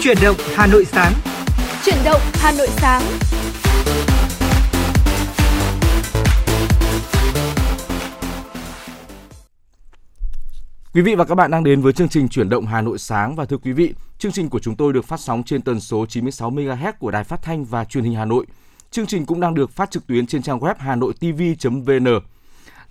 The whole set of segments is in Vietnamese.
Chuyển động Hà Nội sáng. Chuyển động Hà Nội sáng. Quý vị và các bạn đang đến với chương trình Chuyển động Hà Nội sáng và thưa quý vị, chương trình của chúng tôi được phát sóng trên tần số 96 MHz của Đài Phát thanh và Truyền hình Hà Nội. Chương trình cũng đang được phát trực tuyến trên trang web hanoitv.vn.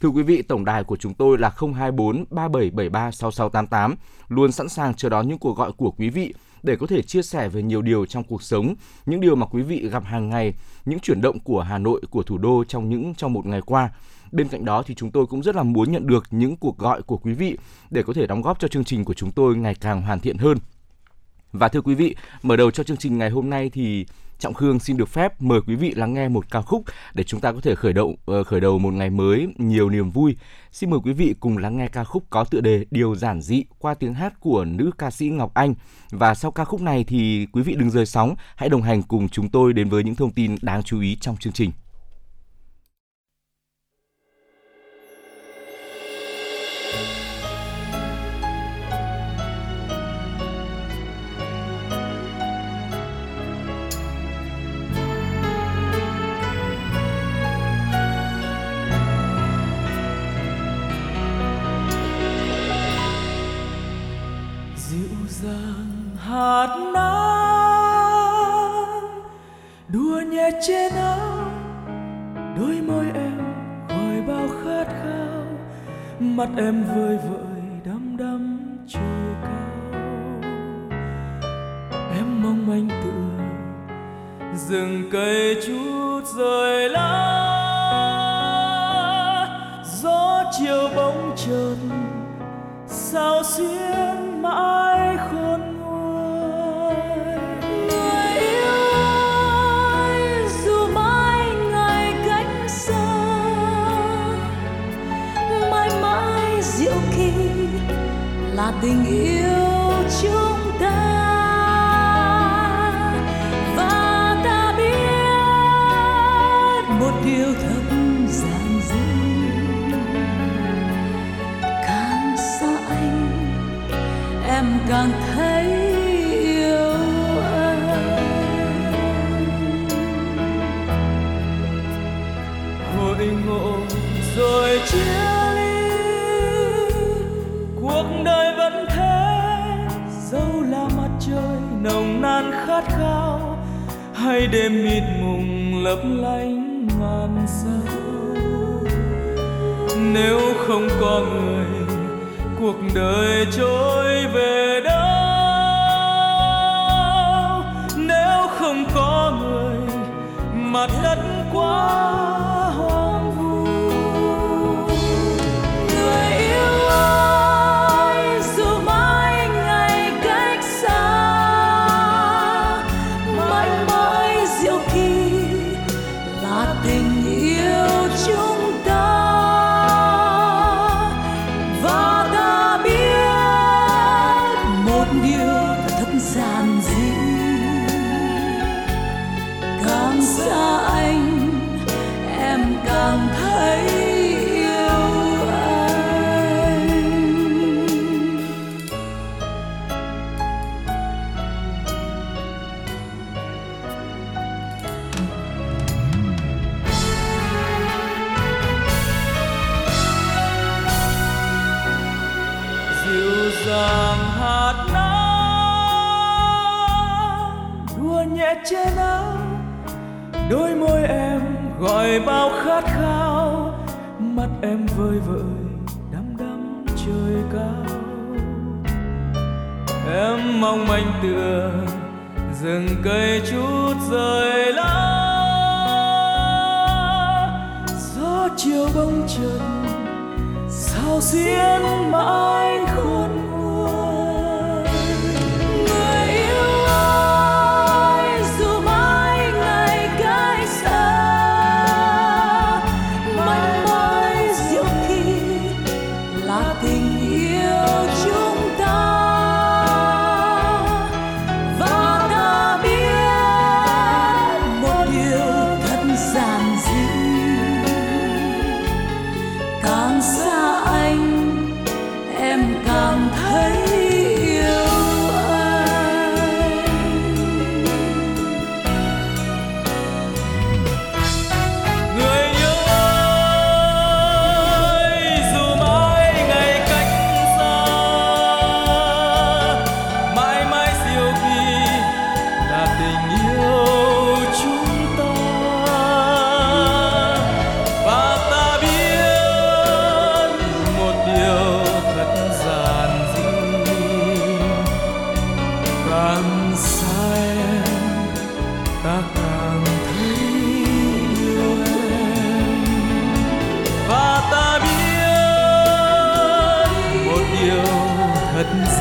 Thưa quý vị, tổng đài của chúng tôi là 024 3773 6688, luôn sẵn sàng chờ đón những cuộc gọi của quý vị để có thể chia sẻ về nhiều điều trong cuộc sống, những điều mà quý vị gặp hàng ngày, những chuyển động của Hà Nội, của thủ đô trong những trong một ngày qua. Bên cạnh đó thì chúng tôi cũng rất là muốn nhận được những cuộc gọi của quý vị để có thể đóng góp cho chương trình của chúng tôi ngày càng hoàn thiện hơn. Và thưa quý vị, mở đầu cho chương trình ngày hôm nay thì Trọng Khương xin được phép mời quý vị lắng nghe một ca khúc để chúng ta có thể khởi động ờ, khởi đầu một ngày mới nhiều niềm vui. Xin mời quý vị cùng lắng nghe ca khúc có tựa đề Điều giản dị qua tiếng hát của nữ ca sĩ Ngọc Anh. Và sau ca khúc này thì quý vị đừng rời sóng, hãy đồng hành cùng chúng tôi đến với những thông tin đáng chú ý trong chương trình. Hạt nắng. Đùa nhẹ trên áo, đôi môi em gọi bao khát khao. Mắt em vơi vợi đăm đăm trôi cao. Em mong manh tựa rừng cây chút rời lá. Gió chiều bóng trần, sao xuyên mãi là tình hay đêm mịt mùng lấp lánh ngàn sao. Nếu không có người, cuộc đời trôi về đâu? Nếu không có người, mặt đất quá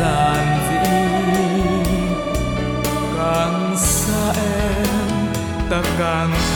giản dị. Càng xa em ta càng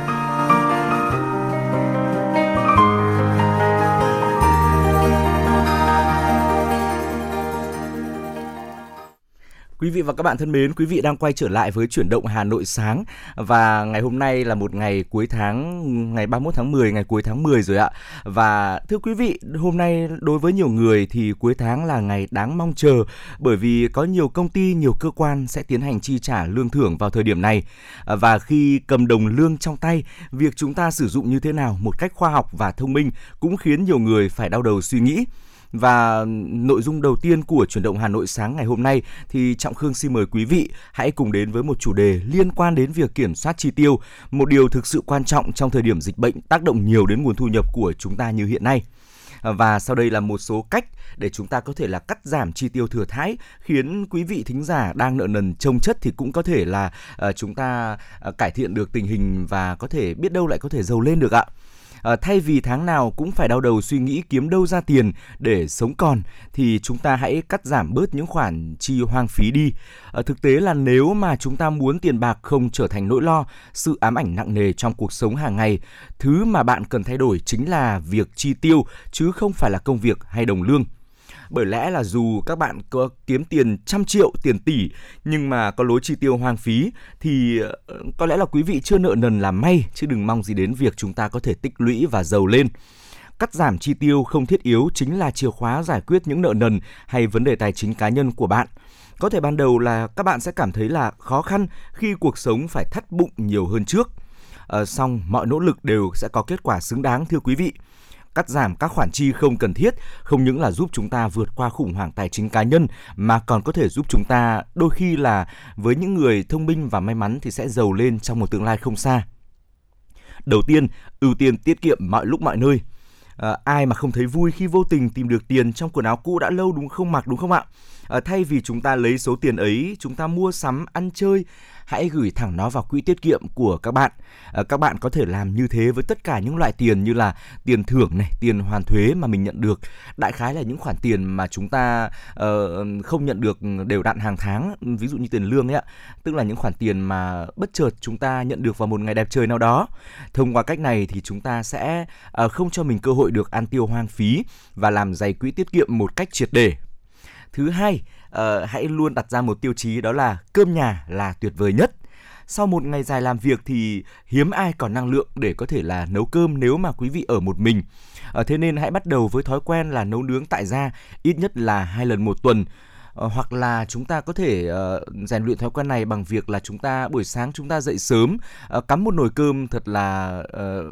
Quý vị và các bạn thân mến, quý vị đang quay trở lại với chuyển động Hà Nội sáng và ngày hôm nay là một ngày cuối tháng ngày 31 tháng 10, ngày cuối tháng 10 rồi ạ. Và thưa quý vị, hôm nay đối với nhiều người thì cuối tháng là ngày đáng mong chờ bởi vì có nhiều công ty, nhiều cơ quan sẽ tiến hành chi trả lương thưởng vào thời điểm này. Và khi cầm đồng lương trong tay, việc chúng ta sử dụng như thế nào một cách khoa học và thông minh cũng khiến nhiều người phải đau đầu suy nghĩ. Và nội dung đầu tiên của chuyển động Hà Nội sáng ngày hôm nay thì Trọng Khương xin mời quý vị hãy cùng đến với một chủ đề liên quan đến việc kiểm soát chi tiêu, một điều thực sự quan trọng trong thời điểm dịch bệnh tác động nhiều đến nguồn thu nhập của chúng ta như hiện nay. Và sau đây là một số cách để chúng ta có thể là cắt giảm chi tiêu thừa thãi khiến quý vị thính giả đang nợ nần trông chất thì cũng có thể là à, chúng ta à, cải thiện được tình hình và có thể biết đâu lại có thể giàu lên được ạ à, thay vì tháng nào cũng phải đau đầu suy nghĩ kiếm đâu ra tiền để sống còn thì chúng ta hãy cắt giảm bớt những khoản chi hoang phí đi. À, thực tế là nếu mà chúng ta muốn tiền bạc không trở thành nỗi lo, sự ám ảnh nặng nề trong cuộc sống hàng ngày, thứ mà bạn cần thay đổi chính là việc chi tiêu chứ không phải là công việc hay đồng lương bởi lẽ là dù các bạn có kiếm tiền trăm triệu, tiền tỷ nhưng mà có lối chi tiêu hoang phí thì ờ, có lẽ là quý vị chưa nợ nần là may chứ đừng mong gì đến việc chúng ta có thể tích lũy và giàu lên. Cắt giảm chi tiêu không thiết yếu chính là chìa khóa giải quyết những nợ nần hay vấn đề tài chính cá nhân của bạn. Có thể ban đầu là các bạn sẽ cảm thấy là khó khăn khi cuộc sống phải thắt bụng nhiều hơn trước. À, xong mọi nỗ lực đều sẽ có kết quả xứng đáng thưa quý vị cắt giảm các khoản chi không cần thiết không những là giúp chúng ta vượt qua khủng hoảng tài chính cá nhân mà còn có thể giúp chúng ta đôi khi là với những người thông minh và may mắn thì sẽ giàu lên trong một tương lai không xa. Đầu tiên, ưu tiên tiết kiệm mọi lúc mọi nơi. À, ai mà không thấy vui khi vô tình tìm được tiền trong quần áo cũ đã lâu đúng không mặc đúng không ạ? À, thay vì chúng ta lấy số tiền ấy chúng ta mua sắm ăn chơi hãy gửi thẳng nó vào quỹ tiết kiệm của các bạn. À, các bạn có thể làm như thế với tất cả những loại tiền như là tiền thưởng này, tiền hoàn thuế mà mình nhận được. Đại khái là những khoản tiền mà chúng ta uh, không nhận được đều đặn hàng tháng, ví dụ như tiền lương ấy ạ, tức là những khoản tiền mà bất chợt chúng ta nhận được vào một ngày đẹp trời nào đó. Thông qua cách này thì chúng ta sẽ uh, không cho mình cơ hội được ăn tiêu hoang phí và làm dày quỹ tiết kiệm một cách triệt để. Thứ hai, uh, hãy luôn đặt ra một tiêu chí đó là cơm nhà là tuyệt vời nhất sau một ngày dài làm việc thì hiếm ai còn năng lượng để có thể là nấu cơm nếu mà quý vị ở một mình. À, thế nên hãy bắt đầu với thói quen là nấu nướng tại gia ít nhất là hai lần một tuần Ờ, hoặc là chúng ta có thể ờ, rèn luyện thói quen này bằng việc là chúng ta, buổi sáng chúng ta dậy sớm ờ, cắm một nồi cơm thật là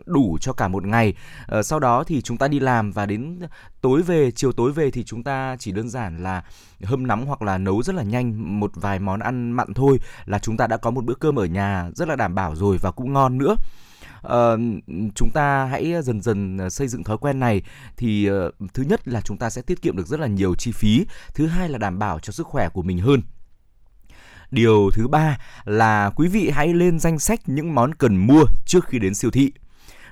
đủ cho cả một ngày. Sau đó thì chúng ta đi làm và đến tối về, chiều tối về thì chúng ta chỉ đơn giản là hâm nóng hoặc là nấu rất là nhanh một vài món ăn mặn thôi là chúng ta đã có một bữa cơm ở nhà rất là đảm bảo rồi và cũng ngon nữa uh, chúng ta hãy dần dần ờ, xây dựng thói quen này. Thì uh, thứ nhất là chúng ta sẽ tiết kiệm được rất là nhiều chi phí. Thứ hai là đảm bảo cho sức khỏe của mình hơn. Điều thứ ba là quý vị hãy lên danh sách những món cần mua trước khi đến siêu thị.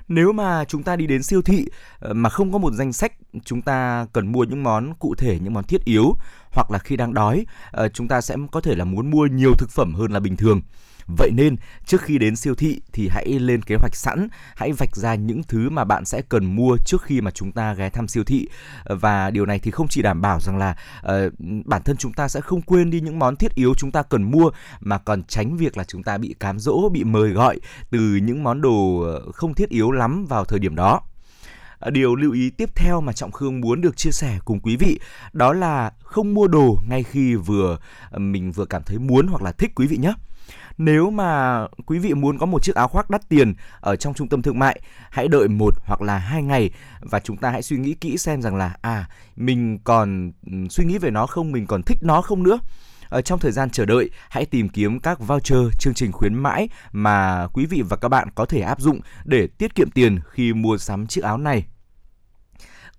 Nếu mà chúng ta đi đến siêu thị mà không có một danh sách chúng ta cần mua những món cụ thể những món thiết yếu hoặc là khi đang đói chúng ta sẽ có thể là muốn mua nhiều thực phẩm hơn là bình thường. Vậy nên trước khi đến siêu thị thì hãy lên kế hoạch sẵn, hãy vạch ra những thứ mà bạn sẽ cần mua trước khi mà chúng ta ghé thăm siêu thị và điều này thì không chỉ đảm bảo rằng là uh, bản thân chúng ta sẽ không quên đi những món thiết yếu chúng ta cần mua mà còn tránh việc là chúng ta bị cám dỗ, bị mời gọi từ những món đồ ờ, không thiết yếu lắm vào thời điểm đó. Ờ, điều lưu ý tiếp theo mà Trọng Khương muốn được chia sẻ cùng quý vị đó là không mua đồ ngay khi vừa mình vừa cảm thấy muốn hoặc là thích quý vị nhé. Nếu mà quý vị muốn có một chiếc áo khoác đắt tiền ở trong trung tâm thương mại, hãy đợi một hoặc là hai ngày và chúng ta hãy suy nghĩ kỹ xem rằng là à mình còn ừ, suy nghĩ về nó không, mình còn thích nó không nữa. Ở trong thời gian chờ đợi, hãy tìm kiếm các voucher, chương trình khuyến mãi mà quý vị và các bạn có thể áp dụng để tiết kiệm tiền khi mua sắm chiếc áo này.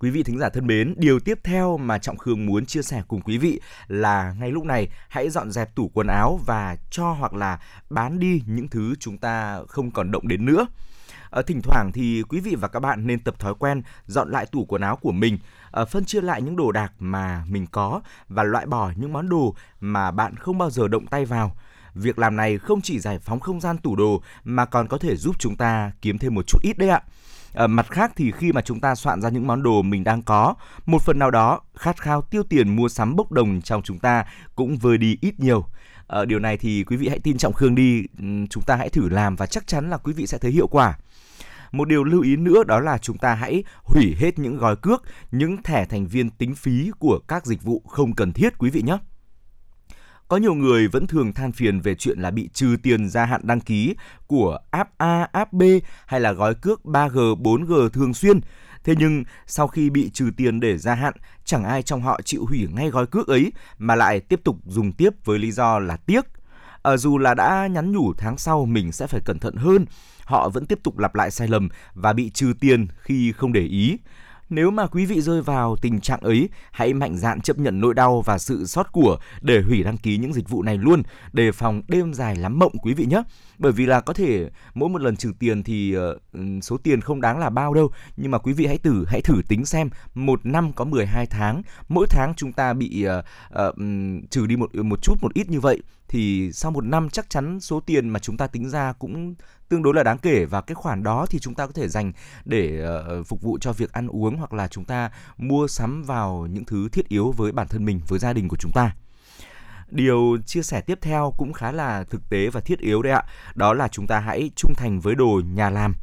Quý vị thính giả thân mến, điều tiếp theo mà Trọng Khương muốn chia sẻ cùng quý vị là ngay lúc này hãy dọn dẹp tủ quần áo và cho hoặc là bán đi những thứ chúng ta không còn động đến nữa. À, thỉnh thoảng thì quý vị và các bạn nên tập thói quen dọn lại tủ quần áo của mình, à, phân chia lại những đồ đạc mà mình có và loại bỏ những món đồ mà bạn không bao giờ động tay vào. Việc làm này không chỉ giải phóng không gian tủ đồ mà còn có thể giúp chúng ta kiếm thêm một chút ít đấy ạ. À, mặt khác thì khi mà chúng ta soạn ra những món đồ mình đang có, một phần nào đó khát khao tiêu tiền mua sắm bốc đồng trong chúng ta cũng vơi đi ít nhiều. À, điều này thì quý vị hãy tin trọng Khương đi, chúng ta hãy thử làm và chắc chắn là quý vị sẽ thấy hiệu quả. Một điều lưu ý nữa đó là chúng ta hãy hủy hết những gói cước, những thẻ thành viên tính phí của các dịch vụ không cần thiết quý vị nhé. Có nhiều người vẫn thường than phiền về chuyện là bị trừ tiền gia hạn đăng ký của app A, app B hay là gói cước 3G, 4G thường xuyên. Thế nhưng sau khi bị trừ tiền để gia hạn, chẳng ai trong họ chịu hủy ngay gói cước ấy mà lại tiếp tục dùng tiếp với lý do là tiếc. À, dù là đã nhắn nhủ tháng sau mình sẽ phải cẩn thận hơn, họ vẫn tiếp tục lặp lại sai lầm và bị trừ tiền khi không để ý. Nếu mà quý vị rơi vào tình trạng ấy, hãy mạnh dạn chấp nhận nỗi đau và sự sót của để hủy đăng ký những dịch vụ này luôn, đề phòng đêm dài lắm mộng quý vị nhé. Bởi vì là có thể mỗi một lần trừ tiền thì uh, số tiền không đáng là bao đâu, nhưng mà quý vị hãy thử hãy thử tính xem. Một năm có 12 tháng, mỗi tháng chúng ta bị uh, uh, trừ đi một một chút một ít như vậy thì sau một năm chắc chắn số tiền mà chúng ta tính ra cũng tương đối là đáng kể. Và cái khoản đó thì chúng ta có thể dành để uh, phục vụ cho việc ăn uống hoặc là chúng ta mua sắm vào những thứ thiết yếu với bản thân mình với gia đình của chúng ta điều chia sẻ tiếp theo cũng khá là thực tế và thiết yếu đấy ạ. Đó là chúng ta hãy trung thành với đồ nhà làm.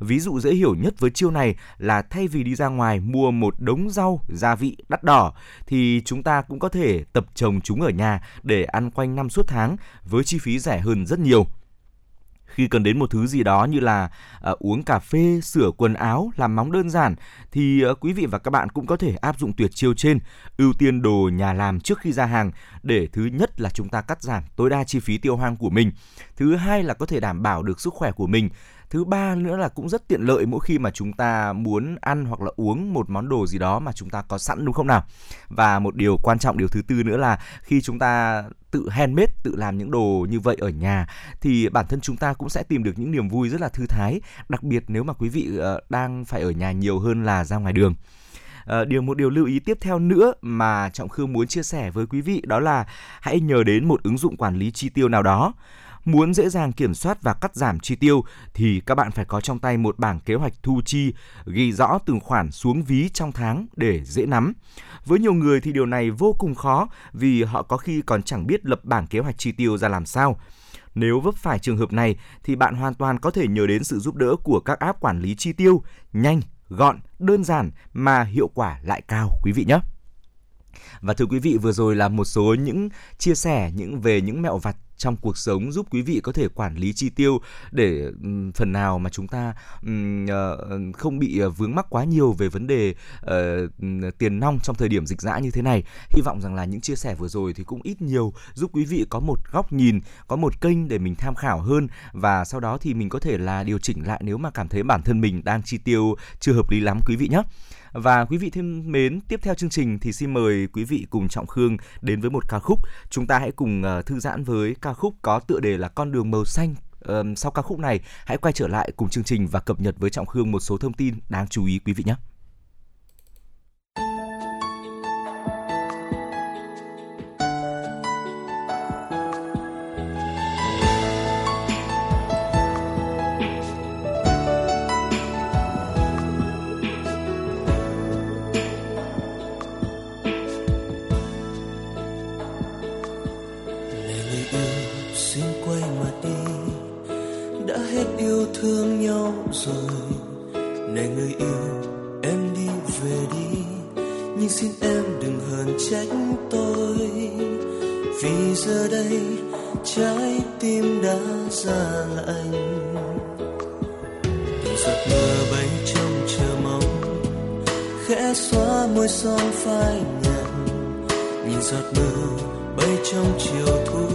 Ví dụ dễ hiểu nhất với chiêu này là thay vì đi ra ngoài mua một đống rau, gia vị đắt đỏ thì chúng ta cũng có thể tập trồng chúng ở nhà để ăn quanh năm suốt tháng với chi phí rẻ hơn rất nhiều khi cần đến một thứ gì đó như là uh, uống cà phê, sửa quần áo, làm móng đơn giản thì uh, quý vị và các bạn cũng có thể áp dụng tuyệt chiêu trên, ưu tiên đồ nhà làm trước khi ra hàng. Để thứ nhất là chúng ta cắt giảm tối đa chi phí tiêu hoang của mình, thứ hai là có thể đảm bảo được sức khỏe của mình. Thứ ba nữa là cũng rất tiện lợi mỗi khi mà chúng ta muốn ăn hoặc là uống một món đồ gì đó mà chúng ta có sẵn đúng không nào? Và một điều quan trọng điều thứ tư nữa là khi chúng ta tự handmade tự làm những đồ như vậy ở nhà thì bản thân chúng ta cũng sẽ tìm được những niềm vui rất là thư thái đặc biệt nếu mà quý vị ờ, đang phải ở nhà nhiều hơn là ra ngoài đường. À, điều một điều lưu ý tiếp theo nữa mà trọng khương muốn chia sẻ với quý vị đó là hãy nhờ đến một ứng dụng quản lý chi tiêu nào đó. Muốn dễ dàng kiểm soát và cắt giảm chi tiêu thì các bạn phải có trong tay một bảng kế hoạch thu chi, ghi rõ từng khoản xuống ví trong tháng để dễ nắm. Với nhiều người thì điều này vô cùng khó vì họ có khi còn chẳng biết lập bảng kế hoạch chi tiêu ra làm sao. Nếu vấp phải trường hợp này thì bạn hoàn toàn có thể nhờ đến sự giúp đỡ của các app quản lý chi tiêu, nhanh, gọn, đơn giản mà hiệu quả lại cao quý vị nhé. Và thưa quý vị, vừa rồi là một số những chia sẻ những về những mẹo vặt trong cuộc sống giúp quý vị có thể quản lý chi tiêu để phần nào mà chúng ta ờ, không bị ờ, vướng mắc quá nhiều về vấn đề uh, tiền nong trong thời điểm dịch dã như thế này. Hy vọng rằng là những chia sẻ vừa rồi thì cũng ít nhiều giúp quý vị có một góc nhìn, có một kênh để mình tham khảo hơn và sau đó thì mình có thể là điều chỉnh lại nếu mà cảm thấy bản thân mình đang chi tiêu chưa hợp lý lắm quý vị nhé. Và quý vị thân mến, tiếp theo chương trình thì xin mời quý vị cùng Trọng Khương đến với một ca khúc. Chúng ta hãy cùng thư giãn với ca khúc có tựa đề là Con đường màu xanh. Sau ca khúc này, hãy quay trở lại cùng chương trình và cập nhật với Trọng Khương một số thông tin đáng chú ý quý vị nhé. Vì giờ đây trái tim đã ra lạnh từng giọt mưa bay trong chờ mong, khẽ xóa môi son phai nhạt. Nhìn giọt mưa bay trong chiều thu,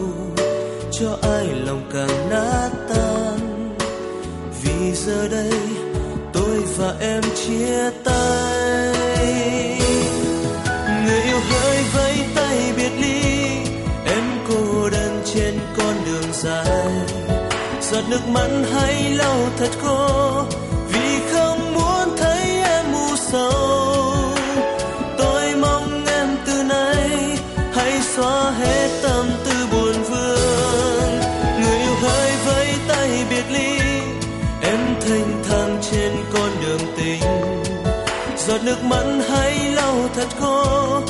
cho ai lòng càng nát tan. Vì giờ đây tôi và em chia tay. Nước mắt hay lau thật khô. Vì không muốn thấy em u sầu. Tôi mong em từ nay hãy xóa hết tâm tư buồn vương. Người yêu hỡi vẫy tay biệt ly, em thanh thang trên con đường tình. Giọt nước mắt hãy lau thật khô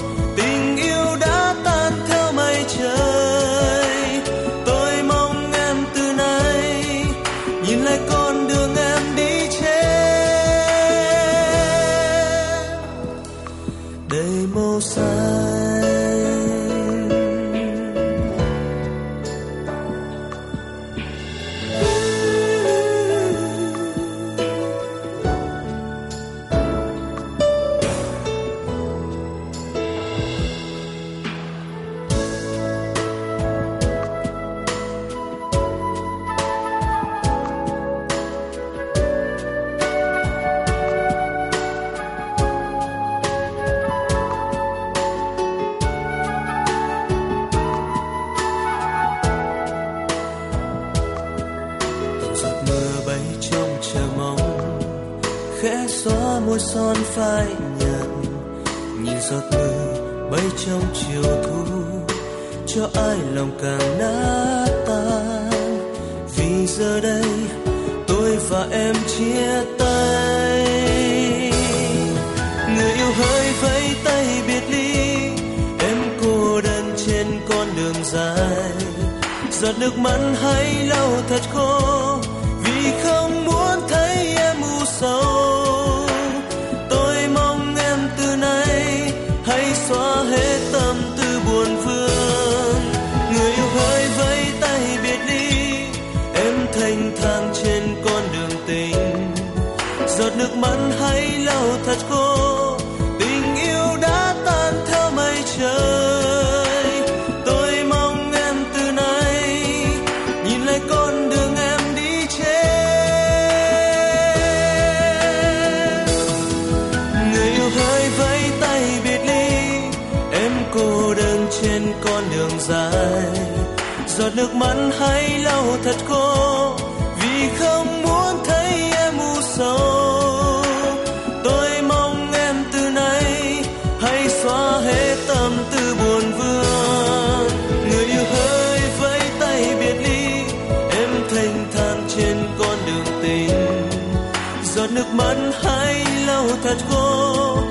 giọt nước mắt hãy lau thật khô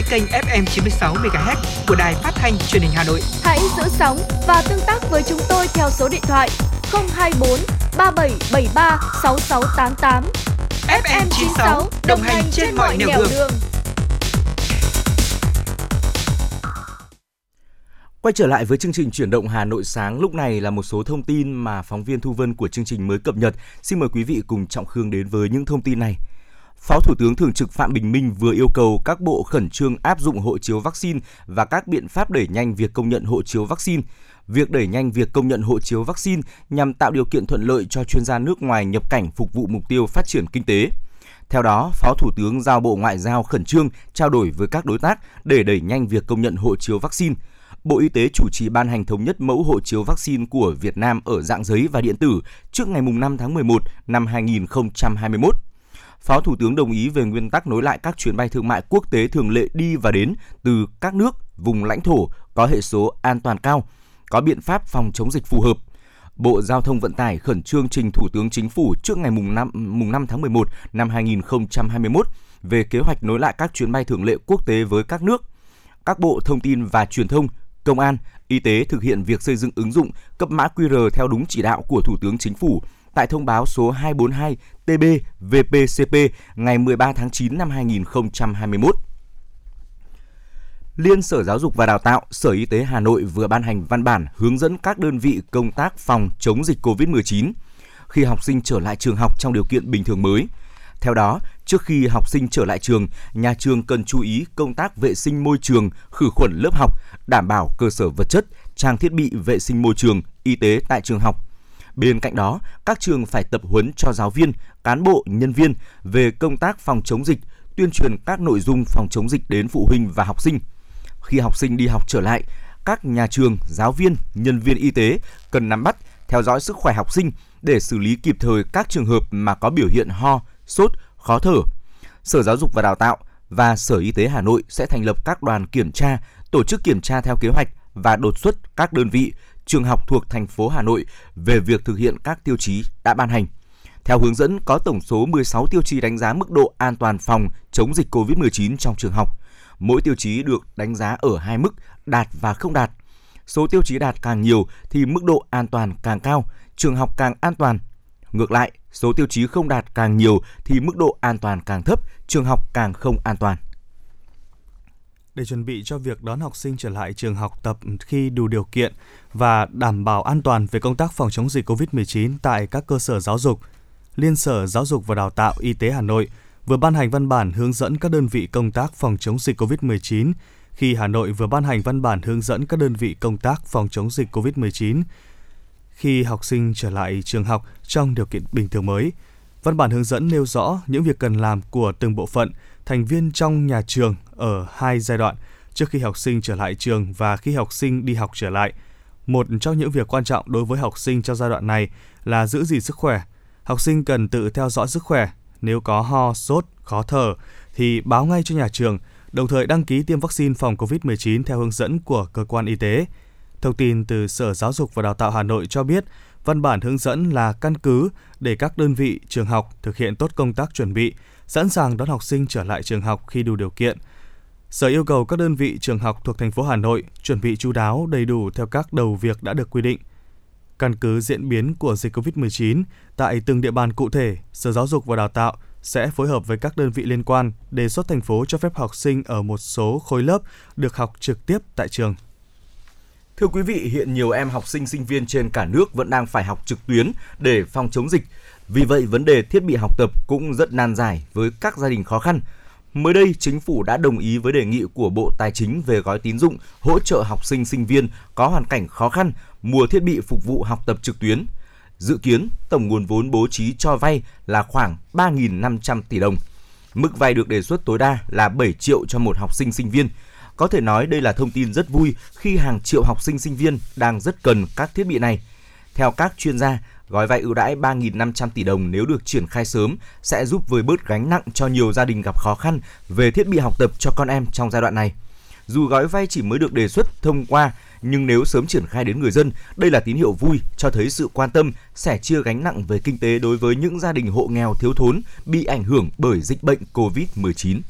dõi kênh FM 96 MHz của đài phát thanh truyền hình Hà Nội. Hãy giữ sóng và tương tác với chúng tôi theo số điện thoại 024 3773 6688. FM 96 đồng hành trên mọi nẻo đường. Quay trở lại với chương trình chuyển động Hà Nội sáng lúc này là một số thông tin mà phóng viên Thu Vân của chương trình mới cập nhật. Xin mời quý vị cùng Trọng Khương đến với những thông tin này. Phó Thủ tướng Thường trực Phạm Bình Minh vừa yêu cầu các bộ khẩn trương áp dụng hộ chiếu vaccine và các biện pháp đẩy nhanh việc công nhận hộ chiếu vaccine. Việc đẩy nhanh việc công nhận hộ chiếu vaccine nhằm tạo điều kiện thuận lợi cho chuyên gia nước ngoài nhập cảnh phục vụ mục tiêu phát triển kinh tế. Theo đó, Phó Thủ tướng giao Bộ Ngoại giao khẩn trương trao đổi với các đối tác để đẩy nhanh việc công nhận hộ chiếu vaccine. Bộ Y tế chủ trì ban hành thống nhất mẫu hộ chiếu vaccine của Việt Nam ở dạng giấy và điện tử trước ngày 5 tháng 11 năm 2021. Phó Thủ tướng đồng ý về nguyên tắc nối lại các chuyến bay thương mại quốc tế thường lệ đi và đến từ các nước, vùng lãnh thổ có hệ số an toàn cao, có biện pháp phòng chống dịch phù hợp. Bộ Giao thông Vận tải khẩn trương trình Thủ tướng Chính phủ trước ngày mùng 5, mùng 5 tháng 11 năm 2021 về kế hoạch nối lại các chuyến bay thường lệ quốc tế với các nước. Các bộ thông tin và truyền thông, công an, y tế thực hiện việc xây dựng ứng dụng cấp mã QR theo đúng chỉ đạo của Thủ tướng Chính phủ tại thông báo số 242 TB VPCP ngày 13 tháng 9 năm 2021. Liên Sở Giáo dục và Đào tạo, Sở Y tế Hà Nội vừa ban hành văn bản hướng dẫn các đơn vị công tác phòng chống dịch COVID-19 khi học sinh trở lại trường học trong điều kiện bình thường mới. Theo đó, trước khi học sinh trở lại trường, nhà trường cần chú ý công tác vệ sinh môi trường, khử khuẩn lớp học, đảm bảo cơ sở vật chất, trang thiết bị vệ sinh môi trường, y tế tại trường học. Bên cạnh đó, các trường phải tập huấn cho giáo viên, cán bộ, nhân viên về công tác phòng chống dịch, tuyên truyền các nội dung phòng chống dịch đến phụ huynh và học sinh. Khi học sinh đi học trở lại, các nhà trường, giáo viên, nhân viên y tế cần nắm bắt, theo dõi sức khỏe học sinh để xử lý kịp thời các trường hợp mà có biểu hiện ho, sốt, khó thở. Sở Giáo dục và Đào tạo và Sở Y tế Hà Nội sẽ thành lập các đoàn kiểm tra, tổ chức kiểm tra theo kế hoạch và đột xuất các đơn vị, trường học thuộc thành phố Hà Nội về việc thực hiện các tiêu chí đã ban hành. Theo hướng dẫn có tổng số 16 tiêu chí đánh giá mức độ an toàn phòng chống dịch COVID-19 trong trường học. Mỗi tiêu chí được đánh giá ở hai mức đạt và không đạt. Số tiêu chí đạt càng nhiều thì mức độ an toàn càng cao, trường học càng an toàn. Ngược lại, số tiêu chí không đạt càng nhiều thì mức độ an toàn càng thấp, trường học càng không an toàn. Để chuẩn bị cho việc đón học sinh trở lại trường học tập khi đủ điều kiện và đảm bảo an toàn về công tác phòng chống dịch COVID-19 tại các cơ sở giáo dục, Liên Sở Giáo dục và Đào tạo Y tế Hà Nội vừa ban hành văn bản hướng dẫn các đơn vị công tác phòng chống dịch COVID-19 khi Hà Nội vừa ban hành văn bản hướng dẫn các đơn vị công tác phòng chống dịch COVID-19 khi học sinh trở lại trường học trong điều kiện bình thường mới. Văn bản hướng dẫn nêu rõ những việc cần làm của từng bộ phận, thành viên trong nhà trường ở hai giai đoạn trước khi học sinh trở lại trường và khi học sinh đi học trở lại. Một trong những việc quan trọng đối với học sinh trong giai đoạn này là giữ gìn sức khỏe. Học sinh cần tự theo dõi sức khỏe, nếu có ho, sốt, khó thở thì báo ngay cho nhà trường, đồng thời đăng ký tiêm vaccine phòng COVID-19 theo hướng dẫn của cơ quan y tế. Thông tin từ Sở Giáo dục và Đào tạo Hà Nội cho biết, văn bản hướng dẫn là căn cứ để các đơn vị trường học thực hiện tốt công tác chuẩn bị, sẵn sàng đón học sinh trở lại trường học khi đủ điều kiện. Sở yêu cầu các đơn vị trường học thuộc thành phố Hà Nội chuẩn bị chú đáo đầy đủ theo các đầu việc đã được quy định. Căn cứ diễn biến của dịch COVID-19 tại từng địa bàn cụ thể, Sở Giáo dục và Đào tạo sẽ phối hợp với các đơn vị liên quan đề xuất thành phố cho phép học sinh ở một số khối lớp được học trực tiếp tại trường. Thưa quý vị, hiện nhiều em học sinh sinh viên trên cả nước vẫn đang phải học trực tuyến để phòng chống dịch. Vì vậy, vấn đề thiết bị học tập cũng rất nan giải với các gia đình khó khăn. Mới đây, chính phủ đã đồng ý với đề nghị của Bộ Tài chính về gói tín dụng hỗ trợ học sinh sinh viên có hoàn cảnh khó khăn mua thiết bị phục vụ học tập trực tuyến. Dự kiến, tổng nguồn vốn bố trí cho vay là khoảng 3.500 tỷ đồng. Mức vay được đề xuất tối đa là 7 triệu cho một học sinh sinh viên. Có thể nói đây là thông tin rất vui khi hàng triệu học sinh sinh viên đang rất cần các thiết bị này. Theo các chuyên gia, gói vay ưu đãi 3.500 tỷ đồng nếu được triển khai sớm sẽ giúp vơi bớt gánh nặng cho nhiều gia đình gặp khó khăn về thiết bị học tập cho con em trong giai đoạn này. Dù gói vay chỉ mới được đề xuất thông qua, nhưng nếu sớm triển khai đến người dân, đây là tín hiệu vui cho thấy sự quan tâm, sẻ chia gánh nặng về kinh tế đối với những gia đình hộ nghèo thiếu thốn bị ảnh hưởng bởi dịch bệnh COVID-19.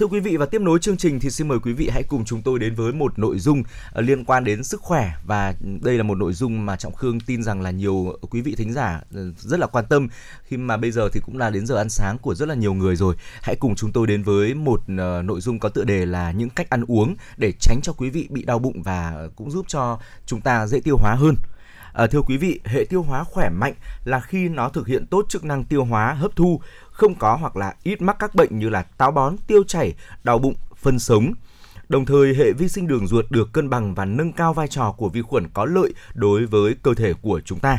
Thưa quý vị và tiếp nối chương trình thì xin mời quý vị hãy cùng chúng tôi đến với một nội dung ờ, liên quan đến sức khỏe và đây là một nội dung mà Trọng Khương tin rằng là nhiều quý vị thính giả ờ, rất là quan tâm khi mà bây giờ thì cũng là đến giờ ăn sáng của rất là nhiều người rồi. Hãy cùng chúng tôi đến với một ờ, nội dung có tựa đề là những cách ăn uống để tránh cho quý vị bị đau bụng và cũng giúp cho chúng ta dễ tiêu hóa hơn. À, thưa quý vị, hệ tiêu hóa khỏe mạnh là khi nó thực hiện tốt chức năng tiêu hóa, hấp thu, không có hoặc là ít mắc các bệnh như là táo bón, tiêu chảy, đau bụng, phân sống. Đồng thời, hệ vi sinh đường ruột được cân bằng và nâng cao vai trò của vi khuẩn có lợi đối với cơ thể của chúng ta.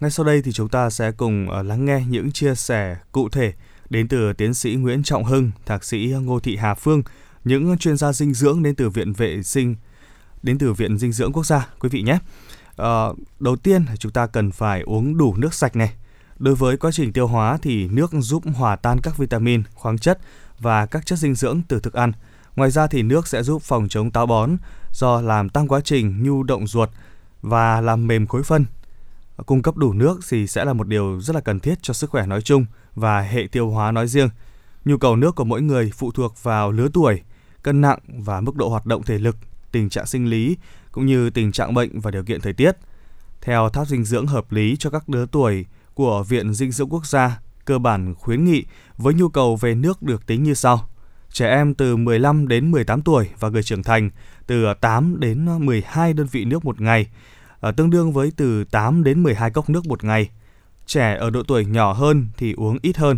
Ngay sau đây thì chúng ta sẽ cùng ờ, lắng nghe những chia sẻ cụ thể đến từ tiến sĩ Nguyễn Trọng Hưng, thạc sĩ Ngô Thị Hà Phương, những chuyên gia dinh dưỡng đến từ Viện Vệ sinh đến từ Viện Dinh dưỡng Quốc gia quý vị nhé. À, đầu tiên chúng ta cần phải uống đủ nước sạch này. Đối với quá trình tiêu hóa thì nước giúp hòa tan các vitamin, khoáng chất và các chất dinh dưỡng từ thức ăn. Ngoài ra thì nước sẽ giúp phòng chống táo bón do làm tăng quá trình nhu động ruột và làm mềm khối phân. Cung cấp đủ nước thì sẽ là một điều rất là cần thiết cho sức khỏe nói chung và hệ tiêu hóa nói riêng. Nhu cầu nước của mỗi người phụ thuộc vào lứa tuổi, cân nặng và mức độ hoạt động thể lực, tình trạng sinh lý cũng như tình trạng bệnh và điều kiện thời tiết. Theo tháp dinh dưỡng hợp lý cho các lứa tuổi của Viện Dinh dưỡng Quốc gia, cơ bản khuyến nghị với nhu cầu về nước được tính như sau. Trẻ em từ 15 đến 18 tuổi và người trưởng thành từ 8 đến 12 đơn vị nước một ngày, ờ, tương đương với từ 8 đến 12 cốc nước một ngày. Trẻ ở độ tuổi nhỏ hơn thì uống ít hơn,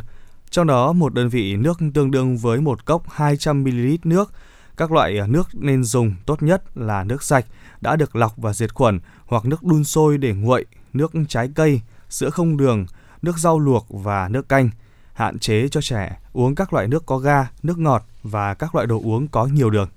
trong đó một đơn vị nước tương đương với một cốc 200ml nước. Các loại nước nên dùng tốt nhất là nước sạch, đã được lọc và diệt khuẩn hoặc nước đun sôi để nguội, nước trái cây, sữa không đường, nước rau luộc và nước canh. Hạn chế cho trẻ uống các loại nước có ga, nước ngọt và các loại đồ uống có nhiều đường.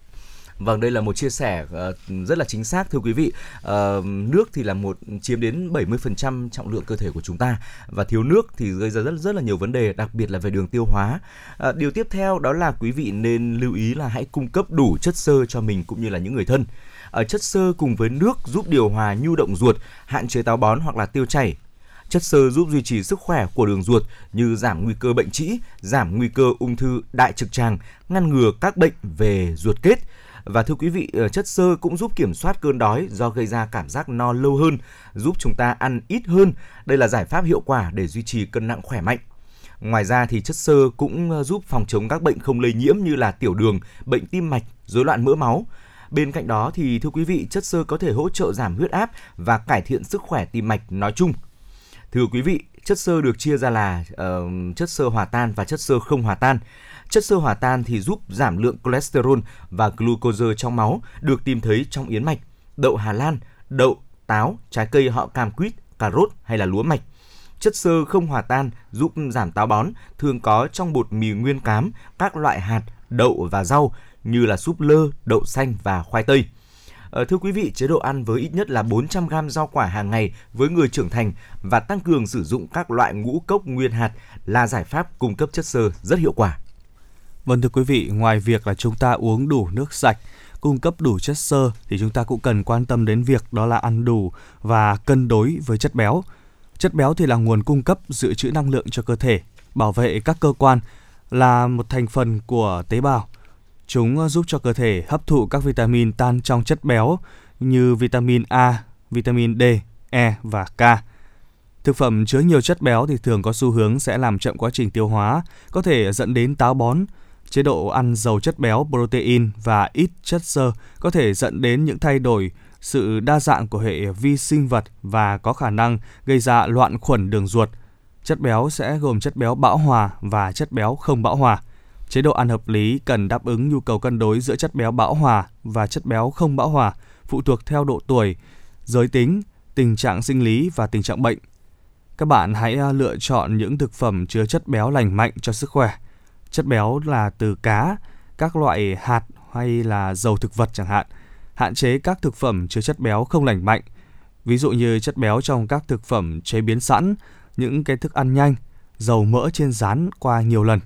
Vâng, đây là một chia sẻ uh, rất là chính xác thưa quý vị. Uh, nước thì là một chiếm đến 70% trọng lượng cơ thể của chúng ta và thiếu nước thì gây ra rất rất là nhiều vấn đề, đặc biệt là về đường tiêu hóa. Uh, điều tiếp theo đó là quý vị nên lưu ý là hãy cung cấp đủ chất xơ cho mình cũng như là những người thân. Ở chất xơ cùng với nước giúp điều hòa nhu động ruột, hạn chế táo bón hoặc là tiêu chảy, chất xơ giúp duy trì sức khỏe của đường ruột như giảm nguy cơ bệnh trĩ, giảm nguy cơ ung thư đại trực tràng, ngăn ngừa các bệnh về ruột kết. Và thưa quý vị, ờ, chất xơ cũng giúp kiểm soát cơn đói do gây ra cảm giác no lâu hơn, giúp chúng ta ăn ít hơn. Đây là giải pháp hiệu quả để duy trì cân nặng khỏe mạnh. Ngoài ra thì chất xơ cũng ờ, giúp phòng chống các bệnh không lây nhiễm như là tiểu đường, bệnh tim mạch, rối loạn mỡ máu. Bên cạnh đó thì thưa quý vị, chất xơ có thể hỗ trợ giảm huyết áp và cải thiện sức khỏe tim mạch nói chung. Thưa quý vị, chất xơ được chia ra là uh, chất xơ hòa tan và chất xơ không hòa tan. Chất xơ hòa tan thì giúp giảm lượng cholesterol và glucose trong máu được tìm thấy trong yến mạch, đậu Hà Lan, đậu, táo, trái cây họ cam quýt, cà rốt hay là lúa mạch. Chất xơ không hòa tan giúp giảm táo bón, thường có trong bột mì nguyên cám, các loại hạt, đậu và rau như là súp lơ, đậu xanh và khoai tây. Ờ, thưa quý vị, chế độ ăn với ít nhất là 400 g rau quả hàng ngày với người trưởng thành và tăng cường sử dụng các loại ngũ cốc nguyên hạt là giải pháp cung cấp chất xơ rất hiệu quả. Vâng thưa quý vị, ngoài việc là chúng ta uống đủ nước sạch, cung cấp đủ chất xơ thì chúng ta cũng cần quan tâm đến việc đó là ăn đủ và cân đối với chất béo. Chất béo thì là nguồn cung cấp dự trữ năng lượng cho cơ thể, bảo vệ các cơ quan, là một thành phần của tế bào. Chúng ờ, giúp cho cơ thể hấp thụ các vitamin tan trong chất béo như vitamin A, vitamin D, E và K. Thực phẩm chứa nhiều chất béo thì thường có xu hướng sẽ làm chậm quá trình tiêu hóa, có thể dẫn đến táo bón, Chế độ ăn giàu chất béo, protein và ít chất xơ có thể dẫn đến những thay đổi sự đa dạng của hệ vi sinh vật và có khả năng gây ra loạn khuẩn đường ruột. Chất béo sẽ gồm chất béo bão hòa và chất béo không bão hòa. Chế độ ăn hợp lý cần đáp ứng nhu cầu cân đối giữa chất béo bão hòa và chất béo không bão hòa, phụ thuộc theo độ tuổi, giới tính, tình trạng sinh lý và tình trạng bệnh. Các bạn hãy à, lựa chọn những thực phẩm chứa chất béo lành mạnh cho sức khỏe Chất béo là từ cá, các loại hạt hay là dầu thực vật chẳng hạn. Hạn chế các thực phẩm chứa chất béo không lành mạnh. Ví dụ như chất béo trong các thực phẩm chế biến sẵn, những cái thức ăn nhanh, dầu mỡ trên rán qua nhiều lần.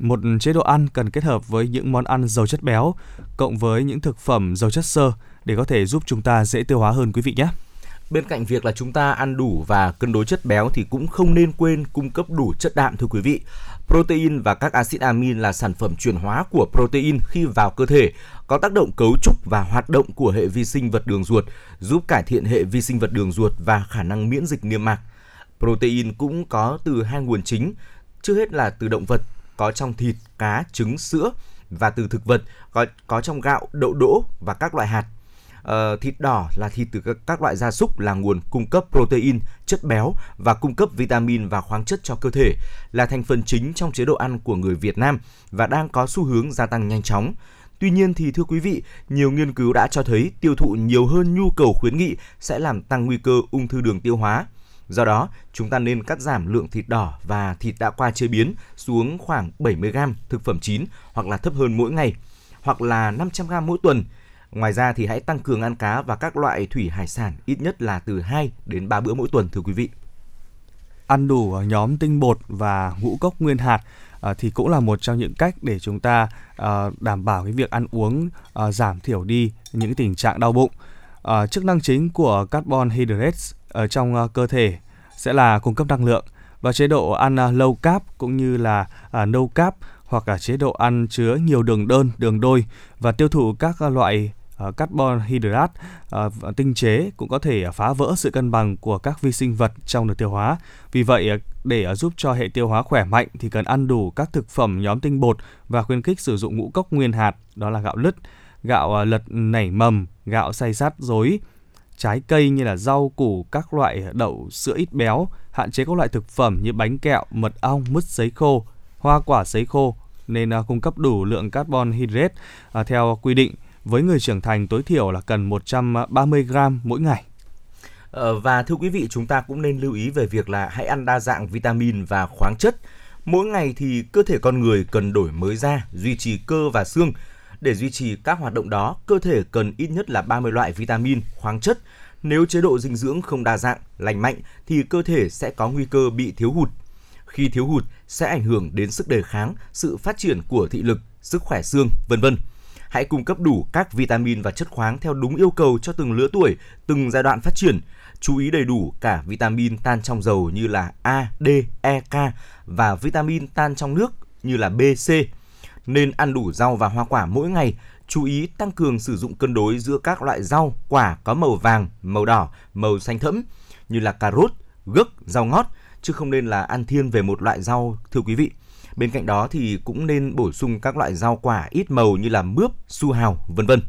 Một chế độ ăn cần kết hợp với những món ăn giàu chất béo cộng với những thực phẩm giàu chất xơ để có thể giúp chúng ta dễ tiêu hóa hơn quý vị nhé. Bên cạnh việc là chúng ta ăn đủ và cân đối chất béo thì cũng không nên quên cung cấp đủ chất đạm thưa quý vị. Protein và các axit amin là sản phẩm chuyển hóa của protein khi vào cơ thể, có tác động cấu trúc và hoạt động của hệ vi sinh vật đường ruột, giúp cải thiện hệ vi sinh vật đường ruột và khả năng miễn dịch niêm mạc. Protein cũng có từ hai nguồn chính, trước hết là từ động vật, có trong thịt, cá, trứng, sữa và từ thực vật có có trong gạo, đậu đỗ và các loại hạt Ờ, thịt đỏ là thịt từ các, các loại gia súc là nguồn cung cấp protein, chất béo và cung cấp vitamin và khoáng chất cho cơ thể, là thành phần chính trong chế độ ăn của người Việt Nam và đang có xu hướng gia tăng nhanh chóng. Tuy nhiên thì thưa quý vị, nhiều nghiên cứu đã cho thấy tiêu thụ nhiều hơn nhu cầu khuyến nghị sẽ làm tăng nguy cơ ung thư đường tiêu hóa. Do đó, chúng ta nên cắt giảm lượng thịt đỏ và thịt đã qua chế biến xuống khoảng 70 gram thực phẩm chín hoặc là thấp hơn mỗi ngày, hoặc là 500 gram mỗi tuần. Ngoài ra thì hãy tăng cường ăn cá và các loại thủy hải sản ít nhất là từ 2 đến 3 bữa mỗi tuần thưa quý vị. Ăn đủ nhóm tinh bột và ngũ cốc nguyên hạt à, thì cũng là một trong những cách để chúng ta à, đảm bảo cái việc ăn uống à, giảm thiểu đi những tình trạng đau bụng. Chức năng chính của carbon hydrates ở trong ờ, cơ thể sẽ là cung cấp năng lượng và chế độ ăn ờ, low carb cũng như là à, no carb hoặc là chế độ ăn chứa nhiều đường đơn, đường đôi và tiêu thụ các ờ, loại carbon hydrate tinh chế cũng có thể phá vỡ sự cân bằng của các vi sinh vật trong đường tiêu hóa. Vì vậy để giúp cho hệ tiêu hóa khỏe mạnh thì cần ăn đủ các thực phẩm nhóm tinh bột và khuyến khích sử dụng ngũ cốc nguyên hạt, đó là gạo lứt, gạo lật nảy mầm, gạo xay sát dối, trái cây như là rau củ, các loại đậu, sữa ít béo, hạn chế các loại thực phẩm như bánh kẹo, mật ong, mứt sấy khô, hoa quả sấy khô nên à, cung cấp đủ lượng carbon hydrate à, theo quy định với người trưởng thành tối thiểu là cần 130 gram mỗi ngày. Ờ, và thưa quý vị, chúng ta cũng nên lưu ý về việc là hãy ăn đa dạng vitamin và khoáng chất. Mỗi ngày thì cơ thể con người cần đổi mới da, duy trì cơ và xương. Để duy trì các hoạt động đó, cơ thể cần ít nhất là 30 loại vitamin, khoáng chất. Nếu chế độ dinh dưỡng không đa dạng, lành mạnh thì cơ thể sẽ có nguy cơ bị thiếu hụt. Khi thiếu hụt sẽ ảnh hưởng đến sức đề kháng, sự phát triển của thị lực, sức khỏe xương, vân vân. Hãy cung cấp đủ các vitamin và chất khoáng theo đúng yêu cầu cho từng lứa tuổi, từng giai đoạn phát triển. Chú ý đầy đủ cả vitamin tan trong dầu như là A, D, E, K và vitamin tan trong nước như là B, C. Nên ăn đủ rau và hoa quả mỗi ngày. Chú ý tăng cường sử dụng cân đối giữa các loại rau, quả có màu vàng, màu đỏ, màu xanh thẫm như là cà rốt, gấc, rau ngót chứ không nên là ăn thiên về một loại rau thưa quý vị. Bên cạnh đó thì cũng nên bổ sung các loại rau quả ít màu như là mướp, su hào, vân vân.